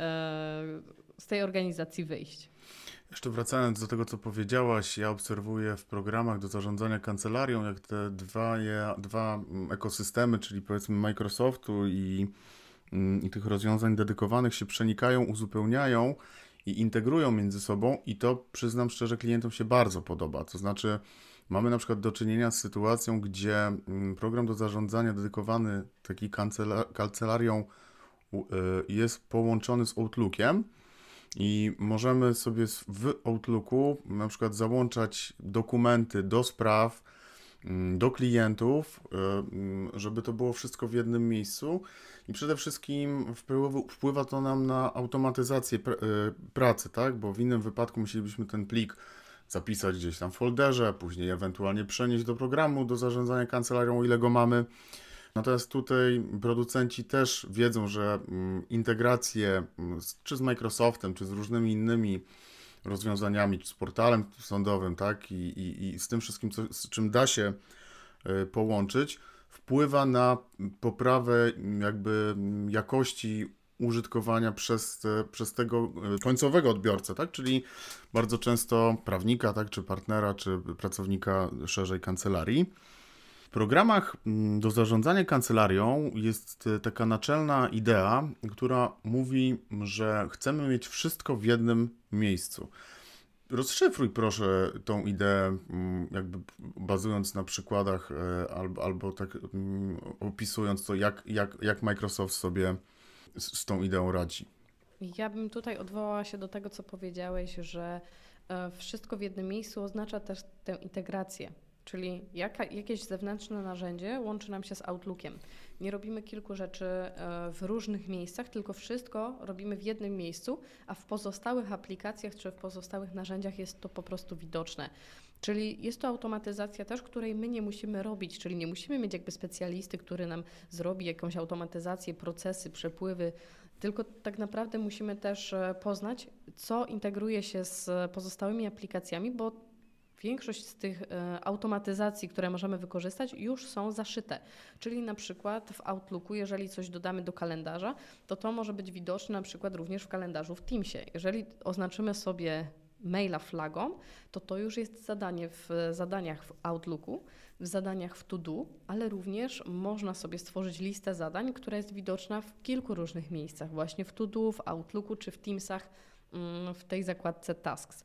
z tej organizacji wyjść. Jeszcze wracając do tego, co powiedziałaś, ja obserwuję w programach do zarządzania kancelarią, jak te dwa, dwa ekosystemy, czyli powiedzmy Microsoftu i, mm, i tych rozwiązań dedykowanych się przenikają, uzupełniają i integrują między sobą i to przyznam szczerze klientom się bardzo podoba. To znaczy mamy na przykład do czynienia z sytuacją, gdzie mm, program do zarządzania dedykowany taki kancelarią y, jest połączony z Outlookiem i możemy sobie w Outlooku na przykład załączać dokumenty do spraw, mm, do klientów, y, mm, żeby to było wszystko w jednym miejscu. I przede wszystkim wpływa to nam na automatyzację y, pracy, tak? Bo w innym wypadku musielibyśmy ten plik zapisać gdzieś tam w folderze, później ewentualnie przenieść do programu do zarządzania kancelarią, ile go mamy. Natomiast tutaj producenci też wiedzą, że mm, integracje mm, czy z Microsoftem, czy z różnymi innymi rozwiązaniami, czy z portalem sądowym, tak, i, i, i z tym wszystkim, co, z czym da się y, połączyć, wpływa na poprawę jakby jakości użytkowania przez, przez tego e, końcowego odbiorcę, tak? Czyli bardzo często prawnika, tak? czy partnera, czy pracownika szerzej kancelarii. W programach mm, do zarządzania kancelarią jest e, taka naczelna idea, która mówi, że chcemy mieć wszystko w jednym miejscu. Rozszyfruj proszę tą ideę, mm, jakby bazując na przykładach e, albo, albo tak mm, opisując to, jak, jak, jak Microsoft sobie z, z tą ideą radzi. Ja bym tutaj odwołała się do tego, co powiedziałeś, że e, wszystko w jednym miejscu oznacza też tę integrację. Czyli jaka, jakieś zewnętrzne narzędzie łączy nam się z Outlookiem. Nie robimy kilku rzeczy e, w różnych miejscach, tylko wszystko robimy w jednym miejscu, a w pozostałych aplikacjach czy w pozostałych narzędziach jest to po prostu widoczne. Czyli jest to automatyzacja też, której my nie musimy robić, czyli nie musimy mieć jakby specjalisty, który nam zrobi jakąś automatyzację, procesy, przepływy, tylko tak naprawdę musimy też e, poznać, co integruje się z pozostałymi aplikacjami, bo większość z tych e, automatyzacji, które możemy wykorzystać, już są zaszyte. Czyli na przykład w Outlooku, jeżeli coś dodamy do kalendarza, to to może być widoczne na przykład również w kalendarzu w Teamsie. Jeżeli oznaczymy sobie maila flagą, to to już jest zadanie w zadaniach w Outlooku, w zadaniach w To-Do, ale również można sobie stworzyć listę zadań, która jest widoczna w kilku różnych miejscach, właśnie w To-Do, w Outlooku czy w Teamsach, mm, w tej zakładce Tasks.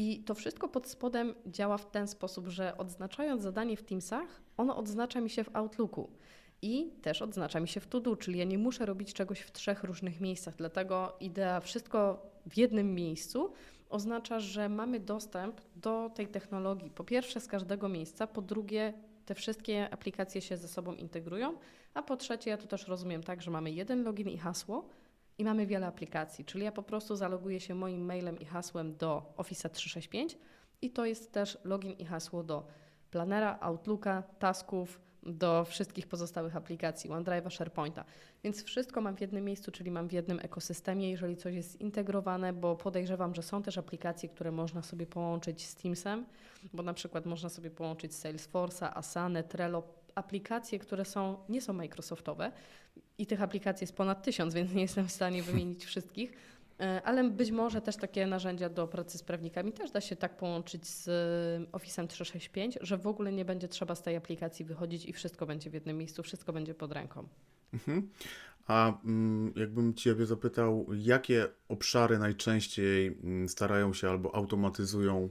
I to wszystko pod spodem działa w ten sposób, że odznaczając zadanie w Teamsach, ono odznacza mi się w Outlooku. I też odznacza mi się w to czyli ja nie muszę robić czegoś w trzech różnych miejscach. Dlatego idea wszystko w jednym miejscu oznacza, że mamy dostęp do tej technologii po pierwsze z każdego miejsca, po drugie te wszystkie aplikacje się ze sobą integrują, a po trzecie ja to też rozumiem tak, że mamy jeden login i hasło i mamy wiele aplikacji, czyli ja po prostu zaloguję się moim mailem i hasłem do Office 365 i to jest też login i hasło do planera, Outlooka, tasków, do wszystkich pozostałych aplikacji, OneDrive'a, SharePointa. Więc wszystko mam w jednym miejscu, czyli mam w jednym ekosystemie, jeżeli coś jest zintegrowane, bo podejrzewam, że są też aplikacje, które można sobie połączyć z Teamsem, bo na przykład można sobie połączyć Salesforce'a, Asana, Trello, aplikacje, które są, nie są Microsoftowe i tych aplikacji jest ponad tysiąc, więc nie jestem w stanie wymienić wszystkich, E, ale być może też takie narzędzia do pracy z prawnikami też da się tak połączyć z e, Office 365, że w ogóle nie będzie trzeba z tej aplikacji wychodzić i wszystko będzie w jednym miejscu, wszystko będzie pod ręką. Mhm. A mm, jakbym Ciebie zapytał, jakie obszary najczęściej mm, starają się albo automatyzują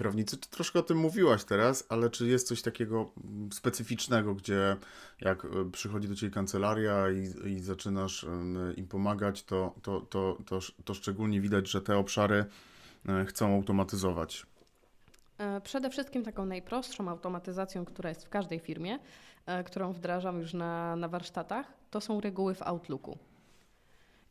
prawnicy? Ty troszkę o tym mówiłaś teraz, ale czy jest coś takiego mm, specyficznego, gdzie jak e, przychodzi do Ciebie kancelaria i, i zaczynasz im pomagać, to, to, to, to, to szczególnie widać, że te obszary e, chcą automatyzować? E, Przede wszystkim taką najprostszą automatyzacją, która jest w każdej firmie, którą wdrażam już na, na warsztatach, to są reguły w Outlooku.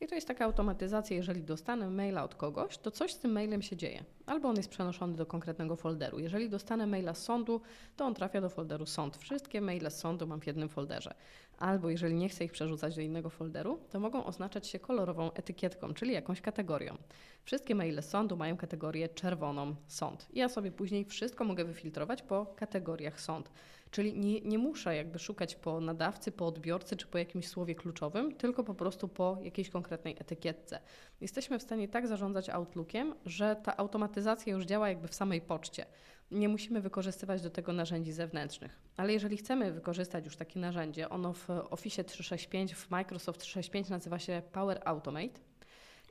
I to jest taka automatyzacja, jeżeli dostanę maila od kogoś, to coś z tym mailem się dzieje. Albo on jest przenoszony do konkretnego folderu. Jeżeli dostanę maila z sądu, to on trafia do folderu sąd. Wszystkie maile z sądu mam w jednym folderze. Albo jeżeli nie chcę ich przerzucać do innego folderu, to mogą oznaczać się kolorową etykietką, czyli jakąś kategorią. Wszystkie maile z sądu mają kategorię czerwoną sąd. Ja sobie później wszystko mogę wyfiltrować po kategoriach sąd. Czyli nie, nie muszę jakby szukać po nadawcy, po odbiorcy czy po jakimś słowie kluczowym, tylko po prostu po jakiejś konkretnej etykietce. Jesteśmy w stanie tak zarządzać Outlookiem, że ta automatyzacja już działa jakby w samej poczcie. Nie musimy wykorzystywać do tego narzędzi zewnętrznych. Ale jeżeli chcemy wykorzystać już takie narzędzie, ono w Office 365, w Microsoft 365 nazywa się Power Automate.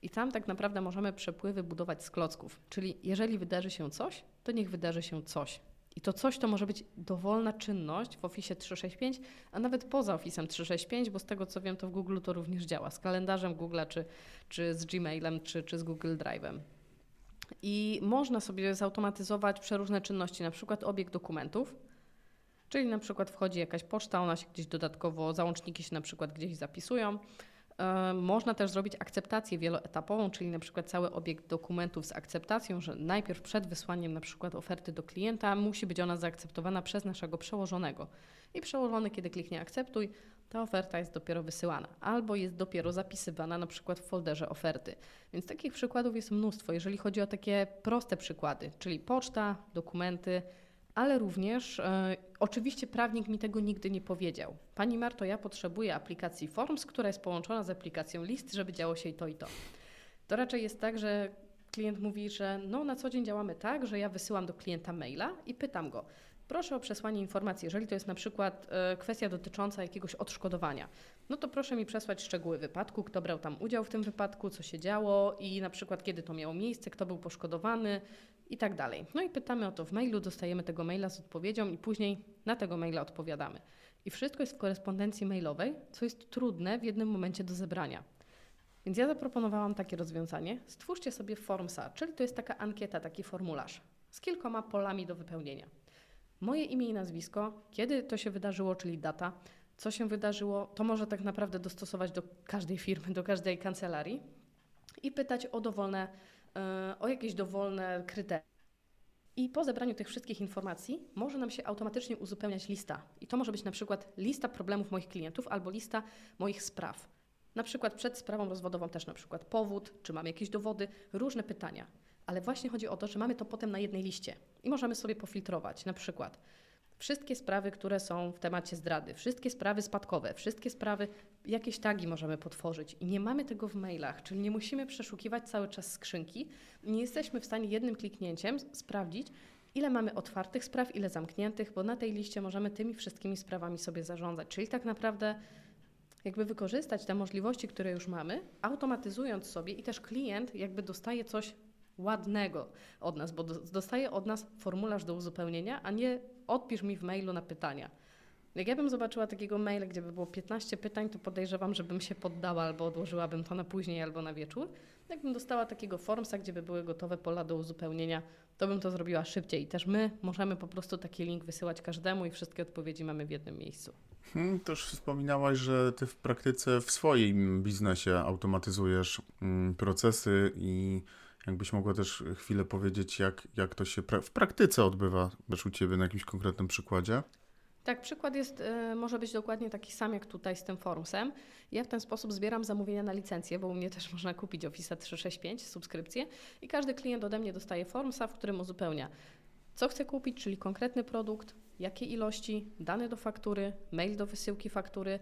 I tam tak naprawdę możemy przepływy budować z klocków. Czyli jeżeli wydarzy się coś, to niech wydarzy się coś. I to coś to może być dowolna czynność w Office 365, a nawet poza Office'em 365, bo z tego co wiem, to w Google to również działa. Z kalendarzem Google'a, czy, czy z Gmailem, czy, czy z Google Drive'em. I można sobie zautomatyzować przeróżne czynności, na przykład obieg dokumentów, czyli na przykład wchodzi jakaś poczta, ona się gdzieś dodatkowo, załączniki się na przykład gdzieś zapisują. E, Można też zrobić akceptację wieloetapową, czyli na przykład cały obieg dokumentów z akceptacją, że najpierw przed wysłaniem na przykład oferty do klienta musi być ona zaakceptowana przez naszego przełożonego. I przełożony, kiedy kliknie akceptuj, ta oferta jest dopiero wysyłana albo jest dopiero zapisywana na przykład w folderze oferty. Więc takich przykładów jest mnóstwo, jeżeli chodzi o takie proste przykłady, czyli poczta, dokumenty, ale również e, oczywiście prawnik mi tego nigdy nie powiedział. Pani Marto, ja potrzebuję aplikacji Forms, która jest połączona z aplikacją List, żeby działo się i to i to. To raczej jest tak, że klient mówi, że no na co dzień działamy tak, że ja wysyłam do klienta maila i pytam go, proszę o przesłanie informacji, jeżeli to jest na przykład e, kwestia dotycząca jakiegoś odszkodowania, no to proszę mi przesłać szczegóły wypadku, kto brał tam udział w tym wypadku, co się działo i na przykład kiedy to miało miejsce, kto był poszkodowany, i tak dalej. No i pytamy o to w mailu, dostajemy tego maila z odpowiedzią i później na tego maila odpowiadamy. I wszystko jest w korespondencji mailowej, co jest trudne w jednym momencie do zebrania. Więc ja zaproponowałam takie rozwiązanie. Stwórzcie sobie Formsa, czyli to jest taka ankieta, taki formularz z kilkoma polami do wypełnienia. Moje imię i nazwisko, kiedy to się wydarzyło, czyli data, co się wydarzyło, to może tak naprawdę dostosować do każdej firmy, do każdej kancelarii i pytać o dowolne o jakieś dowolne kryteria. I po zebraniu tych wszystkich informacji może nam się automatycznie uzupełniać lista. I to może być na przykład lista problemów moich klientów albo lista moich spraw. Na przykład przed sprawą rozwodową też na przykład powód, czy mamy jakieś dowody, różne pytania. Ale właśnie chodzi o to, że mamy to potem na jednej liście i możemy sobie pofiltrować na przykład wszystkie sprawy, które są w temacie zdrady, wszystkie sprawy spadkowe, wszystkie sprawy, jakieś tagi możemy potworzyć i nie mamy tego w mailach, czyli nie musimy przeszukiwać cały czas skrzynki, nie jesteśmy w stanie jednym kliknięciem sprawdzić, ile mamy otwartych spraw, ile zamkniętych, bo na tej liście możemy tymi wszystkimi sprawami sobie zarządzać. Czyli tak naprawdę jakby wykorzystać te możliwości, które już mamy, automatyzując sobie i też klient jakby dostaje coś ładnego od nas, bo do- dostaje od nas formularz do uzupełnienia, a nie odpisz mi w mailu na pytania. Jak ja bym zobaczyła takiego maila, gdzie by było 15 pytań, to podejrzewam, że bym się poddała albo odłożyłabym to na później albo na wieczór. Jakbym dostała takiego formsa, gdzie by były gotowe pola do uzupełnienia, to bym to zrobiła szybciej. I też my możemy po prostu taki link wysyłać każdemu i wszystkie odpowiedzi mamy w jednym miejscu. Hmm, też wspominałaś, że ty w praktyce w swoim biznesie automatyzujesz mm, procesy i jakbyś mogła też chwilę powiedzieć, jak, jak to się pra- w praktyce odbywa, też u ciebie na jakimś konkretnym przykładzie. Tak, przykład jest, y, może być dokładnie taki sam jak tutaj z tym Formsem. Ja w ten sposób zbieram zamówienia na licencję, bo u mnie też (laughs) można kupić Office 365, subskrypcję i każdy klient ode mnie dostaje Formsa, w którym uzupełnia co chce kupić, czyli konkretny produkt, jakie ilości, dane do faktury, mail do wysyłki faktury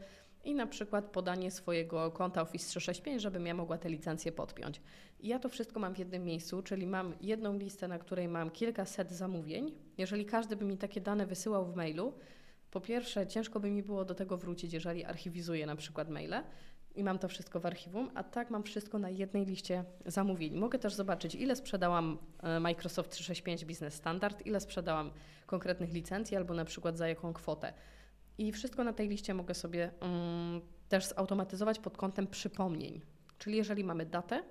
i na przykład podanie swojego konta Office 365, żebym ja mogła te licencje podpiąć. I ja to wszystko mam w jednym miejscu, czyli mam jedną listę, na której mam kilkaset zamówień. Jeżeli każdy by mi takie dane wysyłał w mailu, Po pierwsze, ciężko by mi było do tego wrócić, jeżeli archiwizuję na przykład maile i mam to wszystko w archiwum, a tak mam wszystko na jednej liście zamówień. Mogę też zobaczyć, ile sprzedałam e, Microsoft 365 Business Standard, ile sprzedałam konkretnych licencji albo na przykład za jaką kwotę. I wszystko na tej liście mogę sobie um, też zautomatyzować pod kątem przypomnień. Czyli jeżeli mamy datę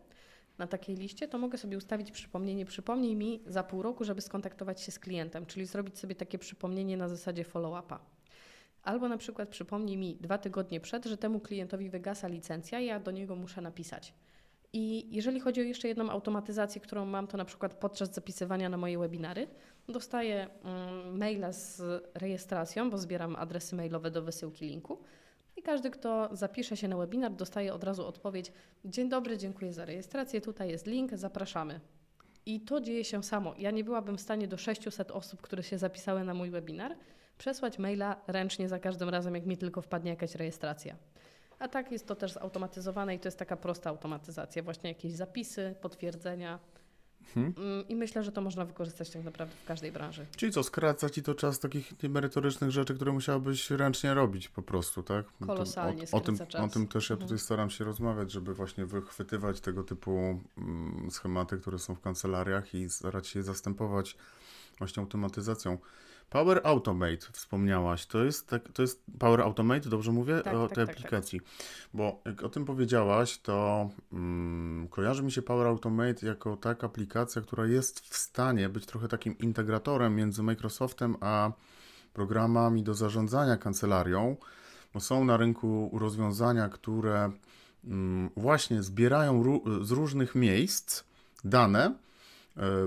na takiej liście, to mogę sobie ustawić przypomnienie, przypomnij mi za pół roku, żeby skontaktować się z klientem, czyli zrobić sobie takie przypomnienie na zasadzie follow-upa. Albo na przykład przypomnij mi dwa tygodnie przed, że temu klientowi wygasa licencja, ja do niego muszę napisać. I jeżeli chodzi o jeszcze jedną automatyzację, którą mam, to na przykład podczas zapisywania na moje webinary, dostaję mm, maila z rejestracją, bo zbieram adresy mailowe do wysyłki linku. I każdy, kto zapisze się na webinar, dostaje od razu odpowiedź: Dzień dobry, dziękuję za rejestrację, tutaj jest link, zapraszamy. I to dzieje się samo. Ja nie byłabym w stanie do 600 osób, które się zapisały na mój webinar, przesłać maila ręcznie za każdym razem, jak mi tylko wpadnie jakaś rejestracja. A tak jest to też zautomatyzowane i to jest taka prosta automatyzacja, właśnie jakieś zapisy, potwierdzenia. Hmm. I myślę, że to można wykorzystać tak naprawdę w każdej branży. Czyli co, skraca ci to czas takich merytorycznych rzeczy, które musiałbyś ręcznie robić po prostu, tak? Kolosalnie o, o, tym, czas. o tym też ja tutaj mhm. staram się rozmawiać, żeby właśnie wychwytywać tego typu mm, schematy, które są w kancelariach i starać się je zastępować właśnie automatyzacją. Power Automate wspomniałaś. To jest, tak, to jest Power Automate, dobrze mówię? Tak, o tak, tej tak, aplikacji. Tak. Bo jak o tym powiedziałaś, to mm, kojarzy mi się Power Automate jako taka aplikacja, która jest w stanie być trochę takim integratorem między Microsoftem a programami do zarządzania kancelarią, bo są na rynku rozwiązania, które mm, właśnie zbierają z różnych miejsc dane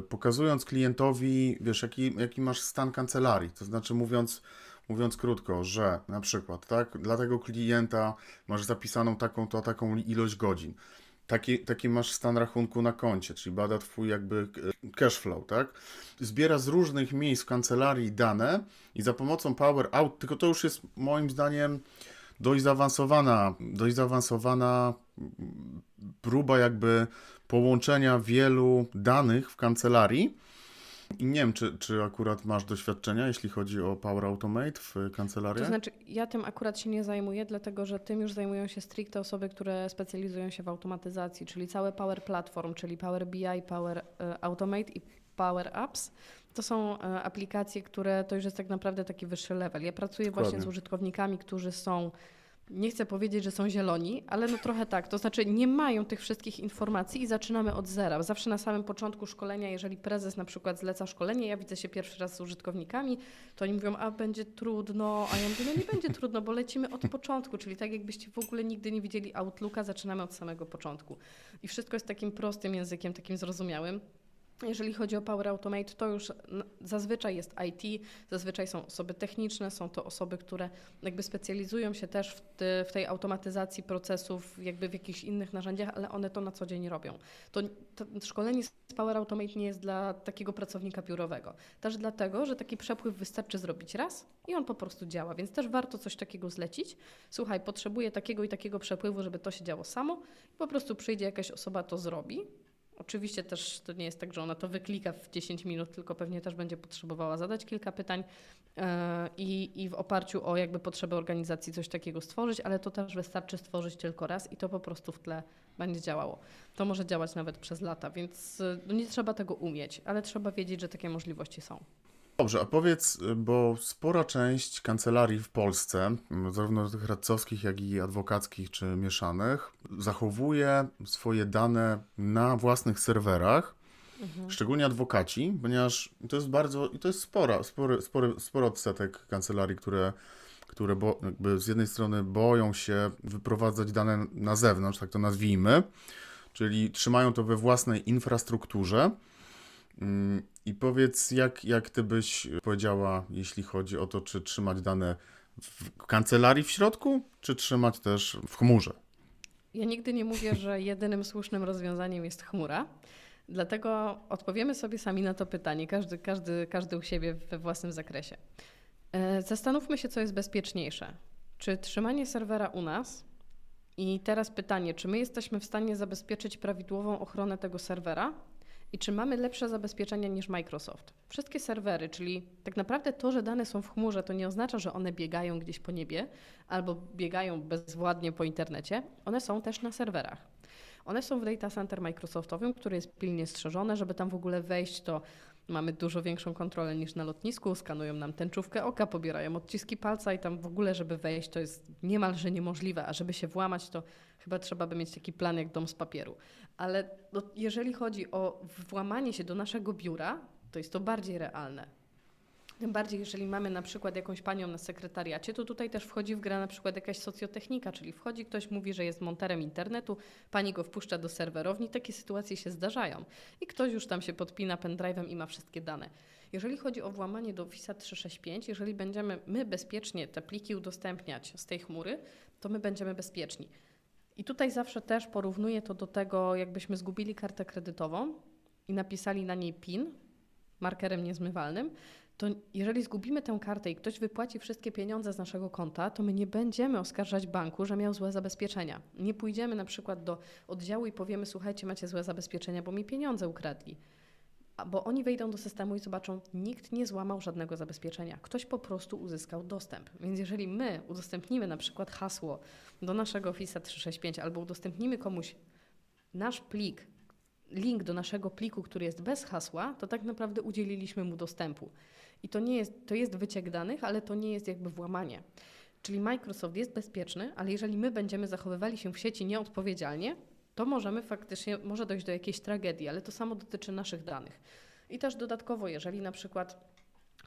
pokazując klientowi, wiesz, jaki, jaki masz stan kancelarii. To znaczy, mówiąc, mówiąc krótko, że na przykład, tak, dla tego klienta masz zapisaną taką to taką ilość godzin. Taki, taki masz stan rachunku na koncie, czyli bada twój jakby e, cash flow, tak? Zbiera z różnych miejsc w kancelarii dane i za pomocą Power Out, tylko to już jest moim zdaniem dość zaawansowana, dość zaawansowana próba jakby połączenia wielu danych w kancelarii. I nie wiem, czy, czy akurat masz doświadczenia, jeśli chodzi o Power Automate w kancelarii? To znaczy, ja tym akurat się nie zajmuję, dlatego że tym już zajmują się stricte osoby, które specjalizują się w automatyzacji, czyli całe Power Platform, czyli Power BI, Power e, Automate i Power Apps. To są e, aplikacje, które to już jest tak naprawdę taki wyższy level. Ja pracuję Dokładnie. właśnie z użytkownikami, którzy są nie chcę powiedzieć, że są zieloni, ale no trochę tak. To znaczy nie mają tych wszystkich informacji i zaczynamy od zera. Zawsze na samym początku szkolenia, jeżeli prezes na przykład zleca szkolenie, ja widzę się pierwszy raz z użytkownikami, to oni mówią, a będzie trudno, a ja mówię, no nie będzie trudno, bo lecimy od początku, czyli tak jakbyście w ogóle nigdy nie widzieli Outlooka, zaczynamy od samego początku. I wszystko jest takim prostym językiem, takim zrozumiałym. Jeżeli chodzi o Power Automate, to już zazwyczaj jest IT, zazwyczaj są osoby techniczne, są to osoby, które jakby specjalizują się też w, w tej automatyzacji procesów, jakby w jakichś innych narzędziach, ale one to na co dzień robią. To, to szkolenie z Power Automate nie jest dla takiego pracownika biurowego. Też dlatego, że taki przepływ wystarczy zrobić raz i on po prostu działa, więc też warto coś takiego zlecić. Słuchaj, potrzebuję takiego i takiego przepływu, żeby to się działo samo i po prostu przyjdzie jakaś osoba, to zrobi Oczywiście też to nie jest tak, że ona to wyklika w 10 minut, tylko pewnie też będzie potrzebowała zadać kilka pytań e, i, i w oparciu o jakby potrzeby organizacji coś takiego stworzyć, ale to też wystarczy stworzyć tylko raz i to po prostu w tle będzie działało. To może działać nawet przez lata, więc no nie trzeba tego umieć, ale trzeba wiedzieć, że takie możliwości są. Dobrze, a powiedz, bo spora część kancelarii w Polsce, zarówno tych radcowskich, jak i adwokackich czy mieszanych, zachowuje swoje dane na własnych serwerach, mhm. szczególnie adwokaci, ponieważ to jest bardzo, i to jest spora, spory, spory, spory odsetek kancelarii, które, które bo, z jednej strony boją się wyprowadzać dane na zewnątrz, tak to nazwijmy, czyli trzymają to we własnej infrastrukturze, mm, i powiedz, jak, jak ty byś powiedziała, jeśli chodzi o to, czy trzymać dane w kancelarii w środku, czy trzymać też w chmurze? Ja nigdy nie mówię, że (laughs) jedynym słusznym rozwiązaniem jest chmura. Dlatego odpowiemy sobie sami na to pytanie, każdy, każdy, każdy u siebie we własnym zakresie. E, zastanówmy się, co jest bezpieczniejsze. Czy trzymanie serwera u nas i teraz pytanie, czy my jesteśmy w stanie zabezpieczyć prawidłową ochronę tego serwera, I czy mamy lepsze zabezpieczenia niż Microsoft? Wszystkie serwery, czyli tak naprawdę to, że dane są w chmurze, to nie oznacza, że one biegają gdzieś po niebie albo biegają bezwładnie po internecie. One są też na serwerach. One są w data center Microsoftowym, który jest pilnie strzeżone. Żeby tam w ogóle wejść, to mamy dużo większą kontrolę niż na lotnisku. Skanują nam tęczówkę oka, pobierają odciski palca i tam w ogóle, żeby wejść, to jest niemalże niemożliwe. A żeby się włamać, to chyba trzeba by mieć taki plan jak dom z papieru. Ale no, jeżeli chodzi o włamanie się do naszego biura, to jest to bardziej realne. Tym bardziej, jeżeli mamy na przykład jakąś panią na sekretariacie, to tutaj też wchodzi w grę na przykład jakaś socjotechnika, czyli wchodzi ktoś, mówi, że jest monterem internetu, pani go wpuszcza do serwerowni, takie sytuacje się zdarzają i ktoś już tam się podpina pendrive'em i ma wszystkie dane. Jeżeli chodzi o włamanie do Office 365, jeżeli będziemy my bezpiecznie te pliki udostępniać z tej chmury, to my będziemy bezpieczni. I tutaj zawsze też porównuję to do tego, jakbyśmy zgubili kartę kredytową i napisali na niej PIN markerem niezmywalnym, to jeżeli zgubimy tę kartę i ktoś wypłaci wszystkie pieniądze z naszego konta, to my nie będziemy oskarżać banku, że miał złe zabezpieczenia. Nie pójdziemy na przykład do oddziału i powiemy: Słuchajcie, macie złe zabezpieczenia, bo mi pieniądze ukradli. Bo oni wejdą do systemu i zobaczą, nikt nie złamał żadnego zabezpieczenia. Ktoś po prostu uzyskał dostęp. Więc jeżeli my udostępnimy na przykład hasło do naszego Office 365 albo udostępnimy komuś nasz plik, link do naszego pliku, który jest bez hasła, to tak naprawdę udzieliliśmy mu dostępu. I to nie jest, to jest wyciek danych, ale to nie jest jakby włamanie. Czyli Microsoft jest bezpieczny, ale jeżeli my będziemy zachowywali się w sieci nieodpowiedzialnie, to możemy faktycznie, może dojść do jakiejś tragedii, ale to samo dotyczy naszych danych. I też dodatkowo, jeżeli na przykład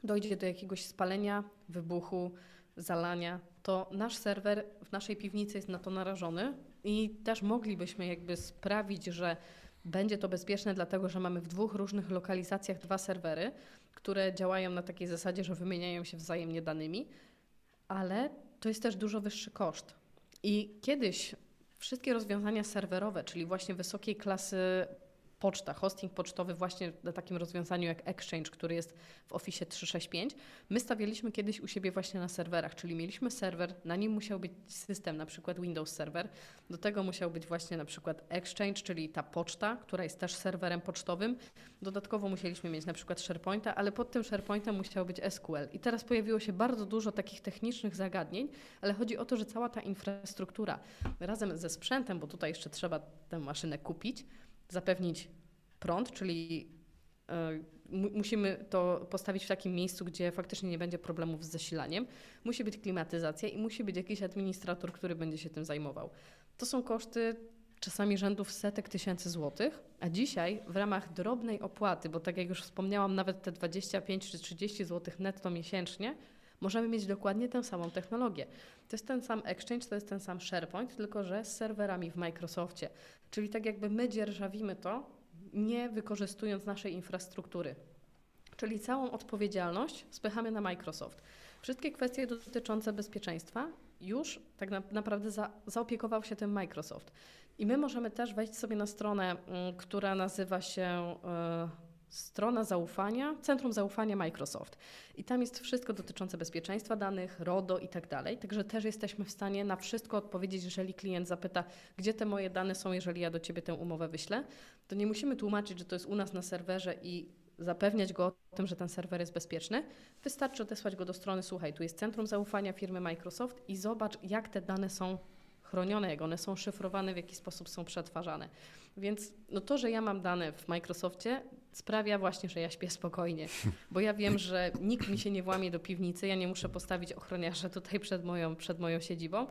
dojdzie do jakiegoś spalenia, wybuchu, zalania, to nasz serwer w naszej piwnicy jest na to narażony i też moglibyśmy jakby sprawić, że będzie to bezpieczne, dlatego że mamy w dwóch różnych lokalizacjach dwa serwery, które działają na takiej zasadzie, że wymieniają się wzajemnie danymi, ale to jest też dużo wyższy koszt. I kiedyś wszystkie rozwiązania serwerowe, czyli właśnie wysokiej klasy poczta, hosting pocztowy właśnie na takim rozwiązaniu jak Exchange, który jest w Office 365. My stawialiśmy kiedyś u siebie właśnie na serwerach, czyli mieliśmy serwer, na nim musiał być system, na przykład Windows Server, do tego musiał być właśnie na przykład Exchange, czyli ta poczta, która jest też serwerem pocztowym. Dodatkowo musieliśmy mieć na przykład SharePointa, ale pod tym SharePointem musiał być SQL. I teraz pojawiło się bardzo dużo takich technicznych zagadnień, ale chodzi o to, że cała ta infrastruktura razem ze sprzętem, bo tutaj jeszcze trzeba tę maszynę kupić, zapewnić prąd, czyli e, musimy to postawić w takim miejscu, gdzie faktycznie nie będzie problemów z zasilaniem. Musi być klimatyzacja i musi być jakiś administrator, który będzie się tym zajmował. To są koszty czasami rzędów setek tysięcy złotych, a dzisiaj w ramach drobnej opłaty, bo tak jak już wspomniałam, nawet te 25 czy 30 złotych netto miesięcznie, możemy mieć dokładnie tę samą technologię. To jest ten sam Exchange, to jest ten sam SharePoint, tylko że z serwerami w Microsoftie. Czyli tak jakby my dzierżawimy to, nie wykorzystując naszej infrastruktury. Czyli całą odpowiedzialność spychamy na Microsoft. Wszystkie kwestie dotyczące bezpieczeństwa już tak na, naprawdę za, zaopiekował się tym Microsoft. I my możemy też wejść sobie na stronę, y, która nazywa się y, strona zaufania, Centrum Zaufania Microsoft. I tam jest wszystko dotyczące bezpieczeństwa danych, RODO i tak dalej. Także też jesteśmy w stanie na wszystko odpowiedzieć, jeżeli klient zapyta, gdzie te moje dane są, jeżeli ja do Ciebie tę umowę wyślę. To nie musimy tłumaczyć, że to jest u nas na serwerze i zapewniać go o tym, że ten serwer jest bezpieczny. Wystarczy odesłać go do strony, słuchaj, tu jest Centrum Zaufania firmy Microsoft i zobacz, jak te dane są chronione, jak one są szyfrowane, w jaki sposób są przetwarzane. Więc no to, że ja mam dane w Microsoftie, sprawia właśnie, że ja śpię spokojnie, bo ja wiem, że nikt mi się nie włamie do piwnicy, ja nie muszę postawić ochroniarza tutaj przed moją, przed moją siedzibą,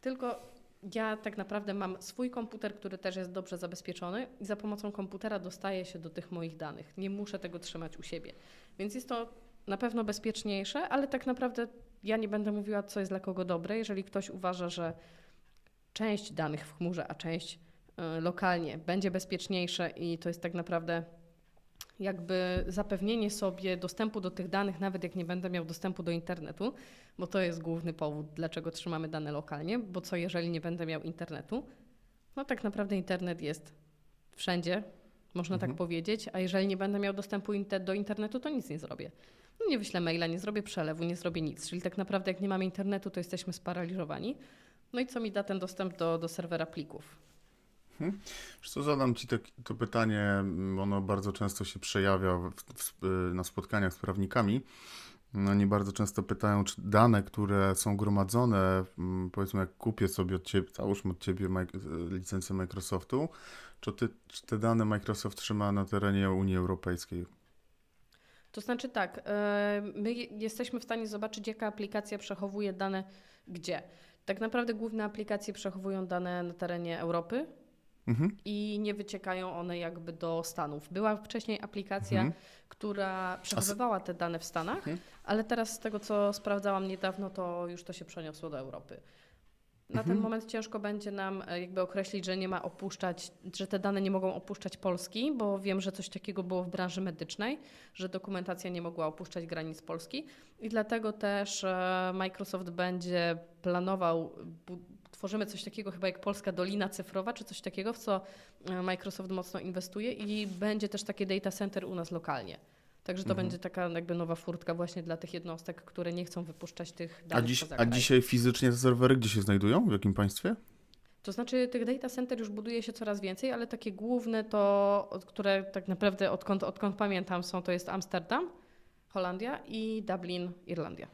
tylko ja tak naprawdę mam swój komputer, który też jest dobrze zabezpieczony i za pomocą komputera dostaję się do tych moich danych. Nie muszę tego trzymać u siebie. Więc jest to na pewno bezpieczniejsze, ale tak naprawdę ja nie będę mówiła, co jest dla kogo dobre. Jeżeli ktoś uważa, że część danych w chmurze, a część y, lokalnie będzie bezpieczniejsze i to jest tak naprawdę jakby zapewnienie sobie dostępu do tych danych, nawet jak nie będę miał dostępu do internetu, bo to jest główny powód, dlaczego trzymamy dane lokalnie, bo co jeżeli nie będę miał internetu? No tak naprawdę internet jest wszędzie, można tak mhm. tak powiedzieć, a jeżeli nie będę miał dostępu do internetu, to nic nie zrobię. No nie wyślę maila, nie zrobię przelewu, nie zrobię nic. Czyli tak naprawdę jak nie mamy internetu, to jesteśmy sparaliżowani. No i co mi da ten dostęp do, do serwera plików? Hmm. co, zadam Ci to, to, pytanie, ono bardzo często się przejawia w, w, na spotkaniach z prawnikami. No, oni bardzo często pytają, czy dane, które są gromadzone, mm, powiedzmy jak kupię sobie od Ciebie, załóżmy od Ciebie licencję Microsoftu, czy, ty, czy te dane Microsoft trzyma na terenie Unii Europejskiej? To znaczy tak, e, my jesteśmy w stanie zobaczyć, jaka aplikacja przechowuje dane gdzie. Tak naprawdę główne aplikacje przechowują dane na terenie Europy, Mhm. i nie wyciekają one jakby do Stanów. Była wcześniej aplikacja, mhm. która przechowywała te dane w Stanach, mhm. ale teraz z tego, co sprawdzałam niedawno, to już to się przeniosło do Europy. Na ten mhm. moment ciężko będzie nam e, jakby określić, że nie ma opuszczać, że te dane nie mogą opuszczać Polski, bo wiem, że coś takiego było w branży medycznej, że dokumentacja nie mogła opuszczać granic Polski i dlatego też e, Microsoft będzie planował tworzymy coś takiego chyba jak Polska Dolina Cyfrowa, czy coś takiego, w co e, Microsoft mocno inwestuje i będzie też takie data center u nas lokalnie. Także to mhm. będzie taka jakby nowa furtka właśnie dla tych jednostek, które nie chcą wypuszczać tych danych A, dziś, a dzisiaj fizycznie te serwery gdzie się znajdują? W jakim państwie? To znaczy tych data center już buduje się coraz więcej, ale takie główne to, które tak naprawdę odkąd, odkąd pamiętam są, to jest Amsterdam, Holandia i Dublin, Irlandia.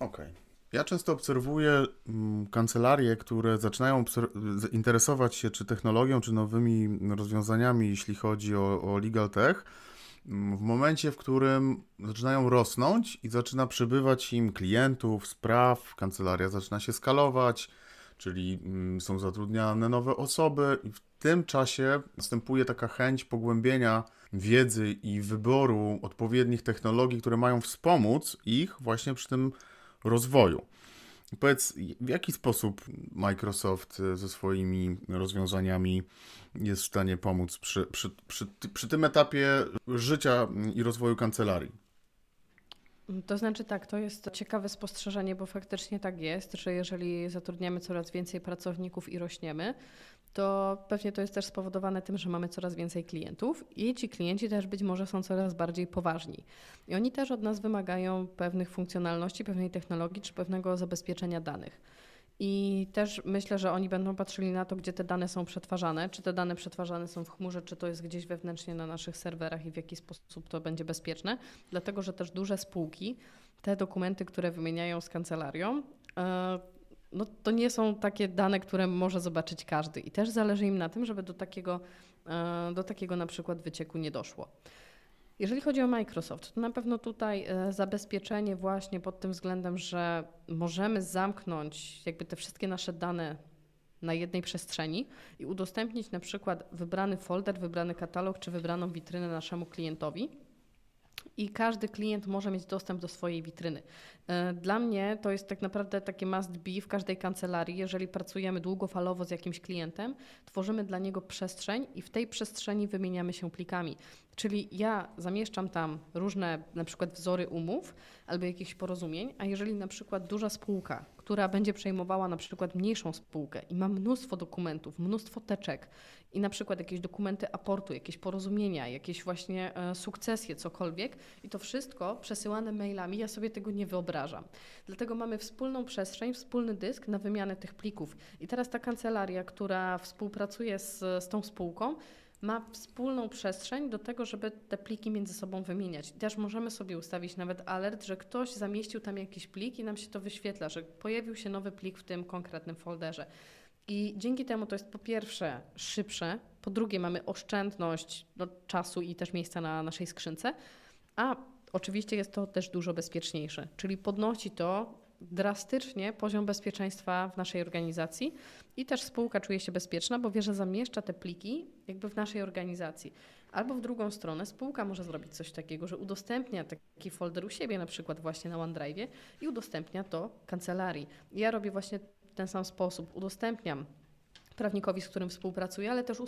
Okej. Okay. Ja często obserwuję mm, kancelarie, które zaczynają interesować się czy technologią, czy nowymi rozwiązaniami, jeśli chodzi o, o legal tech, mm, w momencie, w którym zaczynają rosnąć i zaczyna przybywać im klientów, spraw, kancelaria zaczyna się skalować, czyli mm, są zatrudniane nowe osoby, i w tym czasie następuje taka chęć pogłębienia wiedzy i wyboru odpowiednich technologii, które mają wspomóc ich właśnie przy tym rozwoju. Powiedz, w jaki sposób Microsoft e, ze swoimi rozwiązaniami jest w stanie pomóc przy, przy, przy, przy tym etapie życia i rozwoju kancelarii? To znaczy tak, to jest ciekawe spostrzeżenie, bo faktycznie tak jest, że jeżeli zatrudniamy coraz więcej pracowników i rośniemy, to pewnie to jest też spowodowane tym, że mamy coraz więcej klientów i ci klienci też być może są coraz bardziej poważni. I oni też od nas wymagają pewnych funkcjonalności, pewnej technologii czy pewnego zabezpieczenia danych. I też myślę, że oni będą patrzyli na to, gdzie te dane są przetwarzane, czy te dane przetwarzane są w chmurze, czy to jest gdzieś wewnętrznie na naszych serwerach i w jaki sposób to będzie bezpieczne, dlatego że też duże spółki, te dokumenty, które wymieniają z kancelarią, e, no to nie są takie dane, które może zobaczyć każdy i też zależy im na tym, żeby do takiego, e, do takiego na przykład wycieku nie doszło. Jeżeli chodzi o Microsoft, to na pewno tutaj e, zabezpieczenie właśnie pod tym względem, że możemy zamknąć jakby te wszystkie nasze dane na jednej przestrzeni i udostępnić na przykład wybrany folder, wybrany katalog czy wybraną witrynę naszemu klientowi i każdy klient może mieć dostęp do swojej witryny. E, dla mnie to jest tak naprawdę takie must be w każdej kancelarii. Jeżeli pracujemy długofalowo z jakimś klientem, tworzymy dla niego przestrzeń i w tej przestrzeni wymieniamy się plikami. Czyli ja zamieszczam tam różne na przykład wzory umów albo jakichś porozumień, a jeżeli na przykład duża spółka, która będzie przejmowała na przykład mniejszą spółkę i ma mnóstwo dokumentów, mnóstwo teczek i na przykład jakieś dokumenty aportu, jakieś porozumienia, jakieś właśnie e, sukcesje, cokolwiek i to wszystko przesyłane mailami, ja sobie tego nie wyobrażam. Dlatego mamy wspólną przestrzeń, wspólny dysk na wymianę tych plików. I teraz ta kancelaria, która współpracuje z, z tą spółką, ma wspólną przestrzeń do tego, żeby te pliki między sobą wymieniać. Też możemy sobie ustawić nawet alert, że ktoś zamieścił tam jakiś plik i nam się to wyświetla, że pojawił się nowy plik w tym konkretnym folderze. I dzięki temu to jest po pierwsze szybsze, po drugie mamy oszczędność no, czasu i też miejsca na naszej skrzynce, a oczywiście jest to też dużo bezpieczniejsze, czyli podnosi to drastycznie poziom bezpieczeństwa w naszej organizacji i też spółka czuje się bezpieczna, bo wie, że zamieszcza te pliki jakby w naszej organizacji. Albo w drugą stronę spółka może zrobić coś takiego, że udostępnia taki folder u siebie, na przykład właśnie na OneDrive i udostępnia to kancelarii. Ja robię właśnie w ten sam sposób. Udostępniam prawnikowi, z którym współpracuję, ale też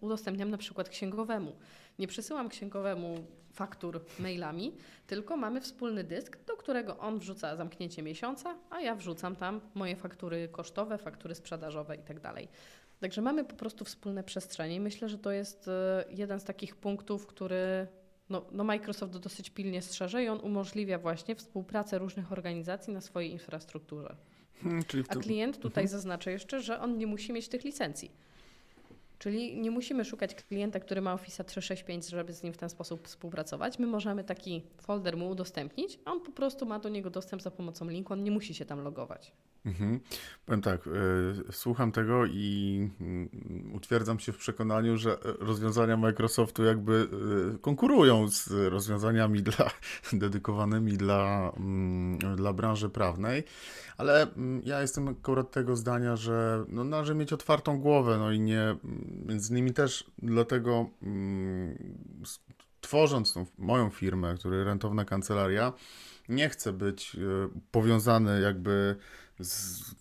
udostępniam na przykład księgowemu. Nie przesyłam księgowemu faktur mailami, tylko mamy wspólny dysk, do którego on wrzuca zamknięcie miesiąca, a ja wrzucam tam moje faktury kosztowe, faktury sprzedażowe itd. Tak Także mamy po prostu wspólne przestrzenie i myślę, że to jest e, jeden z takich punktów, który no, no Microsoft dosyć pilnie strzeże i on umożliwia właśnie współpracę różnych organizacji na swojej infrastrukturze. Hmm, A klient tutaj mhm. zaznacza jeszcze, że on nie musi mieć tych licencji. Czyli nie musimy szukać klienta, który ma Office 365, żeby z nim w ten sposób współpracować. My możemy taki folder mu udostępnić, a on po prostu ma do niego dostęp za pomocą linku, on nie musi się tam logować. Mhm. Powiem tak, y, słucham tego i y, utwierdzam się w przekonaniu, że rozwiązania Microsoftu jakby y, konkurują z rozwiązaniami dla, (laughs) dedykowanymi dla, mm, dla branży prawnej, ale mm, ja jestem akurat tego zdania, że no, należy mieć otwartą głowę, no i nie, między innymi też dlatego tworząc tą moją firmę, której rentowna kancelaria, nie chcę być powiązany jakby z,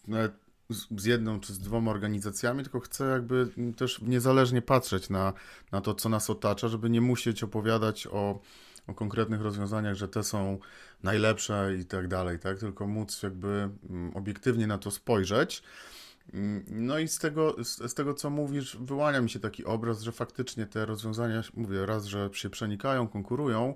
z jedną czy z dwoma organizacjami, tylko chcę jakby też niezależnie patrzeć na, na to, co nas otacza, żeby nie musieć opowiadać o, o konkretnych rozwiązaniach, że te są najlepsze i tak dalej, tak? Tylko móc jakby mm, obiektywnie na to spojrzeć. Mm, no i z tego, z, z, tego, co mówisz, wyłania mi się taki obraz, że faktycznie te rozwiązania, mówię raz, że się przenikają, konkurują,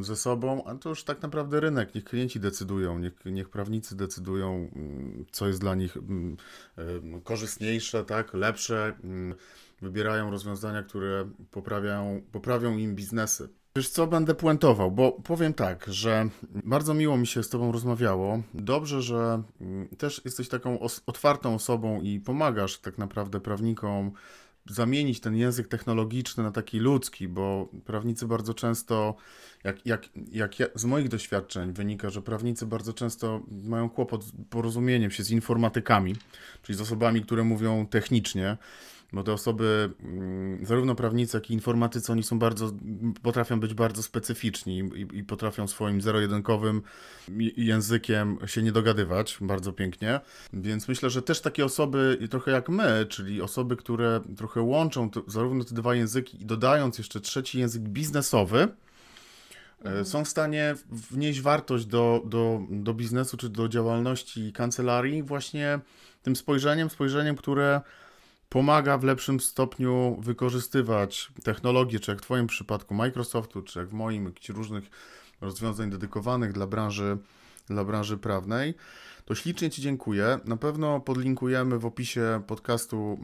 ze sobą, a to już tak naprawdę rynek, niech klienci decydują, niech, niech prawnicy decydują, mm, co jest dla nich mm, korzystniejsze, tak, lepsze, wybierają rozwiązania, które poprawiają, poprawią im biznesy. Wiesz co, będę puentował, bo powiem tak, że bardzo miło mi się z Tobą rozmawiało. Dobrze, że też jesteś taką otwartą osobą i pomagasz tak naprawdę prawnikom zamienić ten język technologiczny na taki ludzki, bo prawnicy bardzo często, jak, jak, jak ja, z moich doświadczeń wynika, że prawnicy bardzo często mają kłopot z porozumieniem się z informatykami, czyli z osobami, które mówią technicznie, bo te osoby, mm, zarówno prawnicy, jak i informatycy, oni są bardzo, potrafią być bardzo specyficzni i, i potrafią swoim zero-jedynkowym językiem się nie dogadywać bardzo pięknie. Więc myślę, że też takie osoby, trochę jak my, czyli osoby, które trochę łączą to, zarówno te dwa języki i dodając jeszcze trzeci język biznesowy, e, mhm. są w stanie wnieść wartość do, do, do biznesu czy do działalności kancelarii właśnie tym spojrzeniem, spojrzeniem, które pomaga w lepszym stopniu wykorzystywać technologię, czy jak w Twoim przypadku Microsoftu, czy jak w moim, jakichś różnych rozwiązań dedykowanych dla branży, dla branży prawnej. To ślicznie Ci dziękuję. Na pewno podlinkujemy w opisie podcastu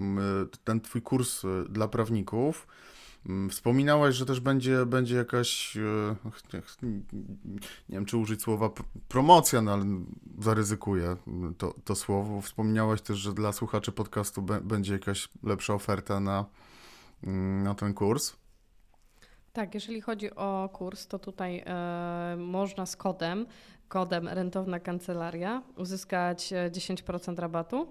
ten Twój kurs y, dla prawników. Mm, wspominałaś, że też będzie, będzie jakaś, e, nie wiem czy użyć słowa promocja, no ale zaryzykuję to, to słowo. Wspominałaś też, że dla słuchaczy podcastu będzie jakaś lepsza oferta na, mm, na ten kurs. Tak, jeżeli chodzi o kurs, to tutaj e, można z kodem, kodem rentowna kancelaria uzyskać 10% e, rabatu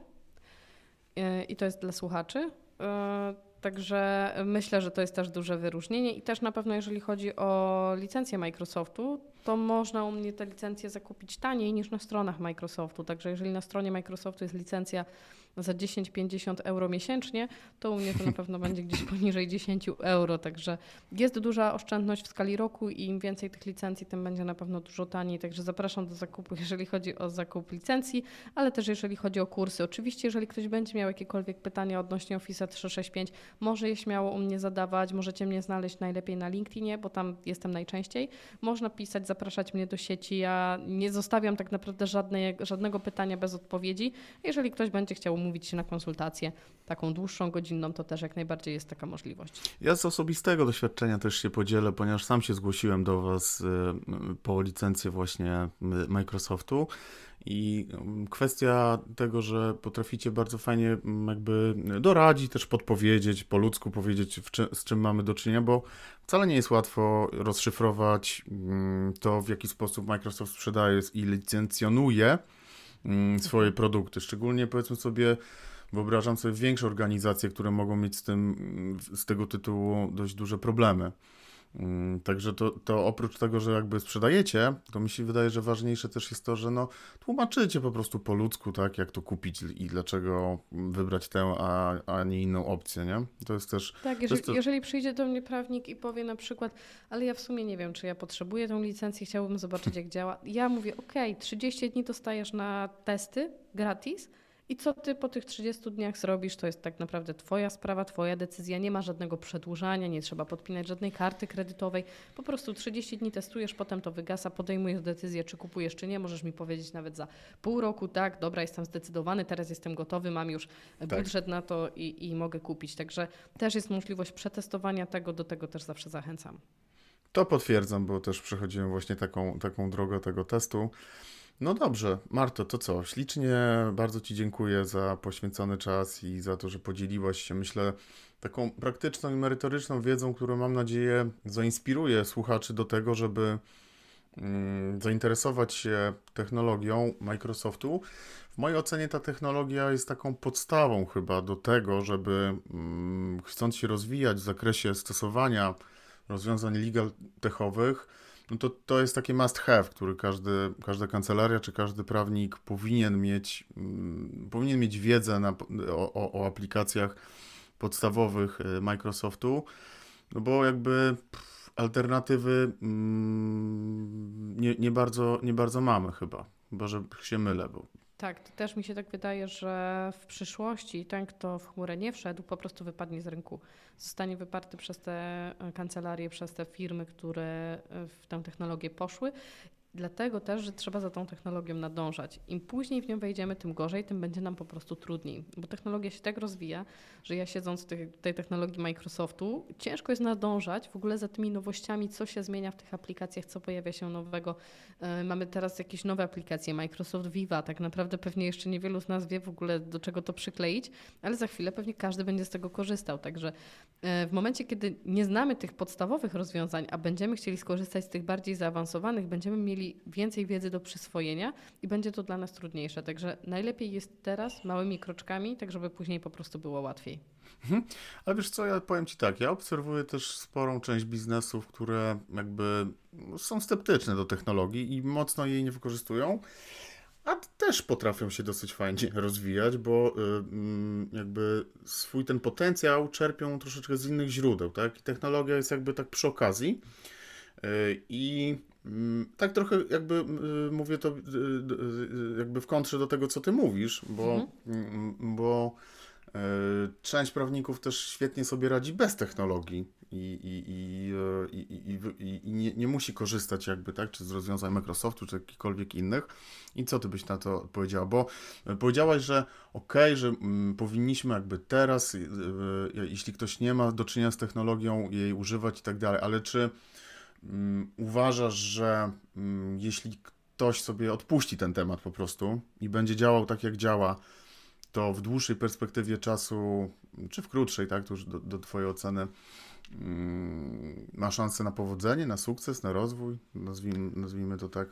e, i to jest dla słuchaczy. E, Także myślę, że to jest też duże wyróżnienie i też na pewno jeżeli chodzi o licencję Microsoftu, to można u mnie te licencje zakupić taniej niż na stronach Microsoftu. Także jeżeli na stronie Microsoftu jest licencja za 10-50 euro miesięcznie, to u mnie to na pewno będzie gdzieś poniżej 10 euro. Także jest duża oszczędność w skali roku i im więcej tych licencji, tym będzie na pewno dużo taniej. Także zapraszam do zakupu, jeżeli chodzi o zakup licencji, ale też jeżeli chodzi o kursy. Oczywiście, jeżeli ktoś będzie miał jakiekolwiek pytania odnośnie Office 365, może je śmiało u mnie zadawać. Możecie mnie znaleźć najlepiej na LinkedInie, bo tam jestem najczęściej. Można pisać, zapraszać mnie do sieci. Ja nie zostawiam tak naprawdę żadnej, żadnego pytania bez odpowiedzi. Jeżeli ktoś będzie chciał umówić się na konsultację taką dłuższą, godzinną, to też jak najbardziej jest taka możliwość. Ja z osobistego doświadczenia też się podzielę, ponieważ sam się zgłosiłem do Was y, po licencję właśnie y, Microsoftu. I mm, kwestia tego, że potraficie bardzo fajnie mm, jakby doradzić, też podpowiedzieć, po ludzku powiedzieć, czy, z czym mamy do czynienia, bo wcale nie jest łatwo rozszyfrować mm, to, w jaki sposób Microsoft sprzedaje i licencjonuje swoje produkty. Szczególnie powiedzmy sobie, wyobrażam sobie większe organizacje, które mogą mieć z tym, z tego tytułu dość duże problemy. Mm, także to, to oprócz tego, że jakby sprzedajecie, to mi się wydaje, że ważniejsze też jest to, że no, tłumaczycie po prostu po ludzku, tak, jak to kupić i dlaczego wybrać tę, a, a nie inną opcję, nie? To jest też... Tak, jeżeli, to... jeżeli przyjdzie do mnie prawnik i powie na przykład, ale ja w sumie nie wiem, czy ja potrzebuję tą licencję, chciałbym zobaczyć, (laughs) jak działa. Ja mówię, ok, 30 dni dostajesz na testy gratis, I co ty po tych 30 dniach zrobisz, to jest tak naprawdę twoja sprawa, twoja decyzja. Nie ma żadnego przedłużania, nie trzeba podpinać żadnej karty kredytowej. Po prostu 30 dni testujesz, potem to wygasa, podejmujesz decyzję, czy kupujesz, czy nie. Możesz mi powiedzieć nawet za pół roku, tak, dobra, jestem zdecydowany, teraz jestem gotowy, mam już budżet na to i, i mogę kupić. Także też jest możliwość przetestowania tego, do tego też zawsze zachęcam. To potwierdzam, bo też przechodziłem właśnie taką, taką drogę tego testu. No dobrze, Marto, to co? Ślicznie bardzo Ci dziękuję za poświęcony czas i za to, że podzieliłaś się, myślę, taką praktyczną i merytoryczną wiedzą, którą mam nadzieję zainspiruje słuchaczy do tego, żeby mm, zainteresować się technologią Microsoftu. W mojej ocenie ta technologia jest taką podstawą chyba do tego, żeby mm, chcąc się rozwijać w zakresie stosowania rozwiązań legal techowych, no to to jest takie must have, który każdy, każda kancelaria czy każdy prawnik powinien mieć, mm, powinien mieć wiedzę na, o, o, o aplikacjach podstawowych y, Microsoftu, no bo jakby pff, alternatywy mm, nie, nie, bardzo, nie bardzo mamy chyba, chyba że się mylę, bo tak, to też mi się tak wydaje, że w przyszłości ten, kto w chmurę nie wszedł, po prostu wypadnie z rynku. Zostanie wyparty przez te e, kancelarie, przez te firmy, które e, w tę technologię poszły Dlatego też, że trzeba za tą technologią nadążać. Im później w nią wejdziemy, tym gorzej, tym będzie nam po prostu trudniej. Bo technologia się tak rozwija, że ja siedząc w tej, tej technologii Microsoftu, ciężko jest nadążać w ogóle za tymi nowościami, co się zmienia w tych aplikacjach, co pojawia się nowego. Yy, mamy teraz jakieś nowe aplikacje, Microsoft Viva, tak naprawdę pewnie jeszcze niewielu z nas wie w ogóle do czego to przykleić, ale za chwilę pewnie każdy będzie z tego korzystał. Także yy, w momencie, kiedy nie znamy tych podstawowych rozwiązań, a będziemy chcieli skorzystać z tych bardziej zaawansowanych, będziemy mieli mieli więcej wiedzy do przyswojenia i będzie to dla nas trudniejsze. Także najlepiej jest teraz małymi kroczkami, tak żeby później po prostu było łatwiej. Mhm. Ale wiesz co, ja powiem Ci tak, ja obserwuję też sporą część biznesów, które jakby są sceptyczne do technologii i mocno jej nie wykorzystują, a też potrafią się dosyć fajnie (laughs) rozwijać, bo y, jakby swój ten potencjał czerpią troszeczkę z innych źródeł, tak? I technologia jest jakby tak przy okazji y, i Mm, tak trochę jakby y, mówię to y, y, jakby w kontrze do tego, co ty mówisz, bo, mhm. Mm, bo część prawników też świetnie sobie radzi bez technologii i, i, i, i, i nie, nie, musi korzystać jakby, tak, czy z rozwiązań Microsoftu, czy jakichkolwiek innych. I co ty byś na to powiedziała? Bo powiedziałaś, że okej, okay, że mm, powinniśmy jakby teraz, jeśli ktoś nie ma do czynienia z technologią, jej używać i tak dalej, ale czy Mm, uważasz, że mm, jeśli ktoś sobie odpuści ten temat po prostu i będzie działał tak, jak działa, to w dłuższej perspektywie czasu, czy w krótszej, tak, to już do, do Twojej oceny, mm, ma szansę na powodzenie, na sukces, na rozwój, nazwijmy, nazwijmy to tak?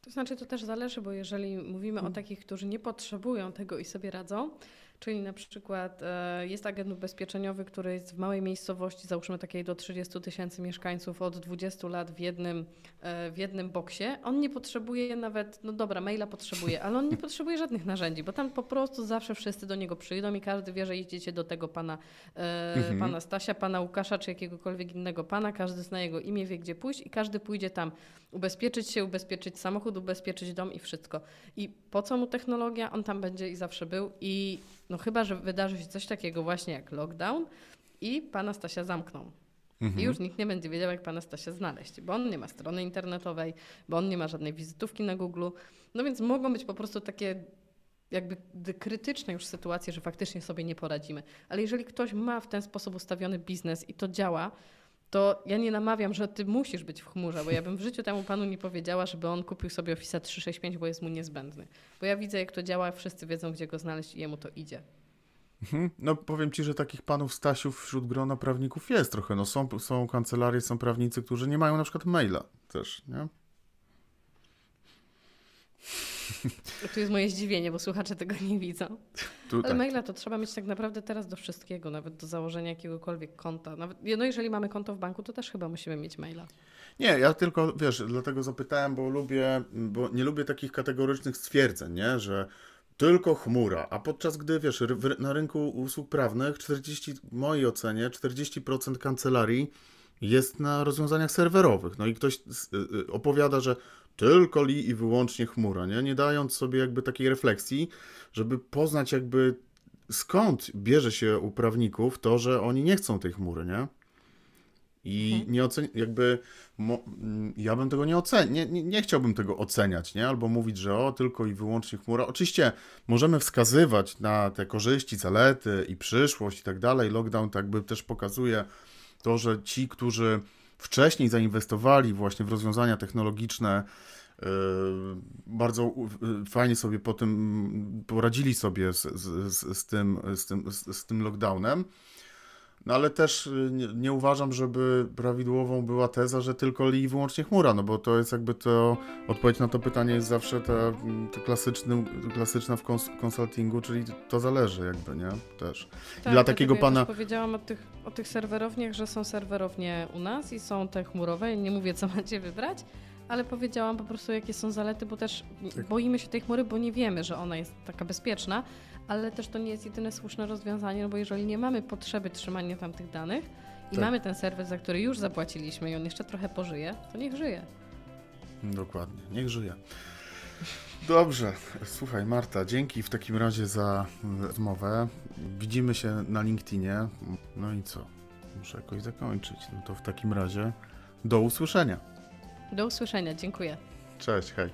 To znaczy, to też zależy, bo jeżeli mówimy o takich, którzy nie potrzebują tego i sobie radzą, Czyli na przykład e, jest agent ubezpieczeniowy, który jest w małej miejscowości, załóżmy takiej do 30 tysięcy mieszkańców od 20 lat w jednym, e, w jednym boksie. On nie potrzebuje nawet, no dobra, maila potrzebuje, ale on nie (laughs) potrzebuje żadnych narzędzi, bo tam po prostu zawsze wszyscy do niego przyjdą i każdy wie, że idziecie do tego pana, e, mhm. pana Stasia, pana Łukasza czy jakiegokolwiek innego pana. Każdy zna jego imię, wie gdzie pójść i każdy pójdzie tam ubezpieczyć się, ubezpieczyć samochód, ubezpieczyć dom i wszystko. I po co mu technologia? On tam będzie i zawsze był i no chyba, że wydarzy się coś takiego właśnie jak lockdown i pana Stasia zamkną. Mhm. I już nikt nie będzie wiedział, jak pana Stasia znaleźć, bo on nie ma strony internetowej, bo on nie ma żadnej wizytówki na Google. No więc mogą być po prostu takie jakby krytyczne już sytuacje, że faktycznie sobie nie poradzimy. Ale jeżeli ktoś ma w ten sposób ustawiony biznes i to działa, to ja nie namawiam, że ty musisz być w chmurze, bo ja bym w życiu temu panu nie powiedziała, żeby on kupił sobie Office 365, bo jest mu niezbędny. Bo ja widzę, jak to działa, wszyscy wiedzą, gdzie go znaleźć i jemu to idzie. Mhm. No powiem Ci, że takich panów Stasiów wśród grona prawników jest trochę. No są, są kancelarie, są prawnicy, którzy nie mają na przykład maila też, nie? (laughs) Tu jest moje zdziwienie, bo słuchacze tego nie widzą. Tu, Ale tak. maila to trzeba mieć tak naprawdę teraz do wszystkiego, nawet do założenia jakiegokolwiek konta. Nawet, no jeżeli mamy konto w banku, to też chyba musimy mieć maila. Nie, ja tylko, wiesz, dlatego zapytałem, bo lubię, bo nie lubię takich kategorycznych stwierdzeń, nie, że tylko chmura, a podczas gdy, wiesz, na rynku usług prawnych 40, w mojej ocenie, 40% kancelarii jest na rozwiązaniach serwerowych. No i ktoś y, y, opowiada, że tylko li i wyłącznie chmura, nie? nie dając sobie jakby takiej refleksji, żeby poznać jakby skąd bierze się u prawników to, że oni nie chcą tej chmury, nie? I Mhm. nie oceni- jakby mm, ja bym tego nie oceniał, nie, nie, nie chciałbym tego oceniać, nie? Albo mówić, że o, tylko i wyłącznie chmura. Oczywiście możemy wskazywać na te korzyści, zalety i przyszłość i tak dalej. Lockdown tak by też pokazuje to, że ci, którzy wcześniej zainwestowali właśnie w rozwiązania technologiczne, yy, bardzo yy, fajnie sobie po tym mm, poradzili sobie z, z, z, tym, z, tym, z tym lockdownem. No ale też y, nie, nie uważam, żeby prawidłową była teza, że tylko li i wyłącznie chmura, no bo to jest jakby to, odpowiedź na to pytanie jest zawsze ta, mm, ta klasyczny, klasyczna w kons konsultingu, czyli to zależy jakby, nie? Też. Tak, Dla takiego dlatego pana- powiedziałam o tych, o tych serwerowniach, że są serwerownie u nas i są te chmurowe. Nie mówię, co (laughs) macie wybrać, ale powiedziałam po prostu, jakie są zalety, bo też Tak. boimy się tej chmury, bo nie wiemy, że ona jest taka bezpieczna, ale też to nie jest jedyne słuszne rozwiązanie, no bo jeżeli nie mamy potrzeby trzymania tam tych danych i Tak. mamy ten serwer, za który już zapłaciliśmy i on jeszcze trochę pożyje, to niech żyje. Dokładnie, niech żyje. Dobrze, słuchaj Marta, dzięki w takim razie za rozmowę. Widzimy się na LinkedInie. No i co? Muszę jakoś zakończyć. No to w takim razie do usłyszenia. Do usłyszenia, dziękuję. Cześć, hej.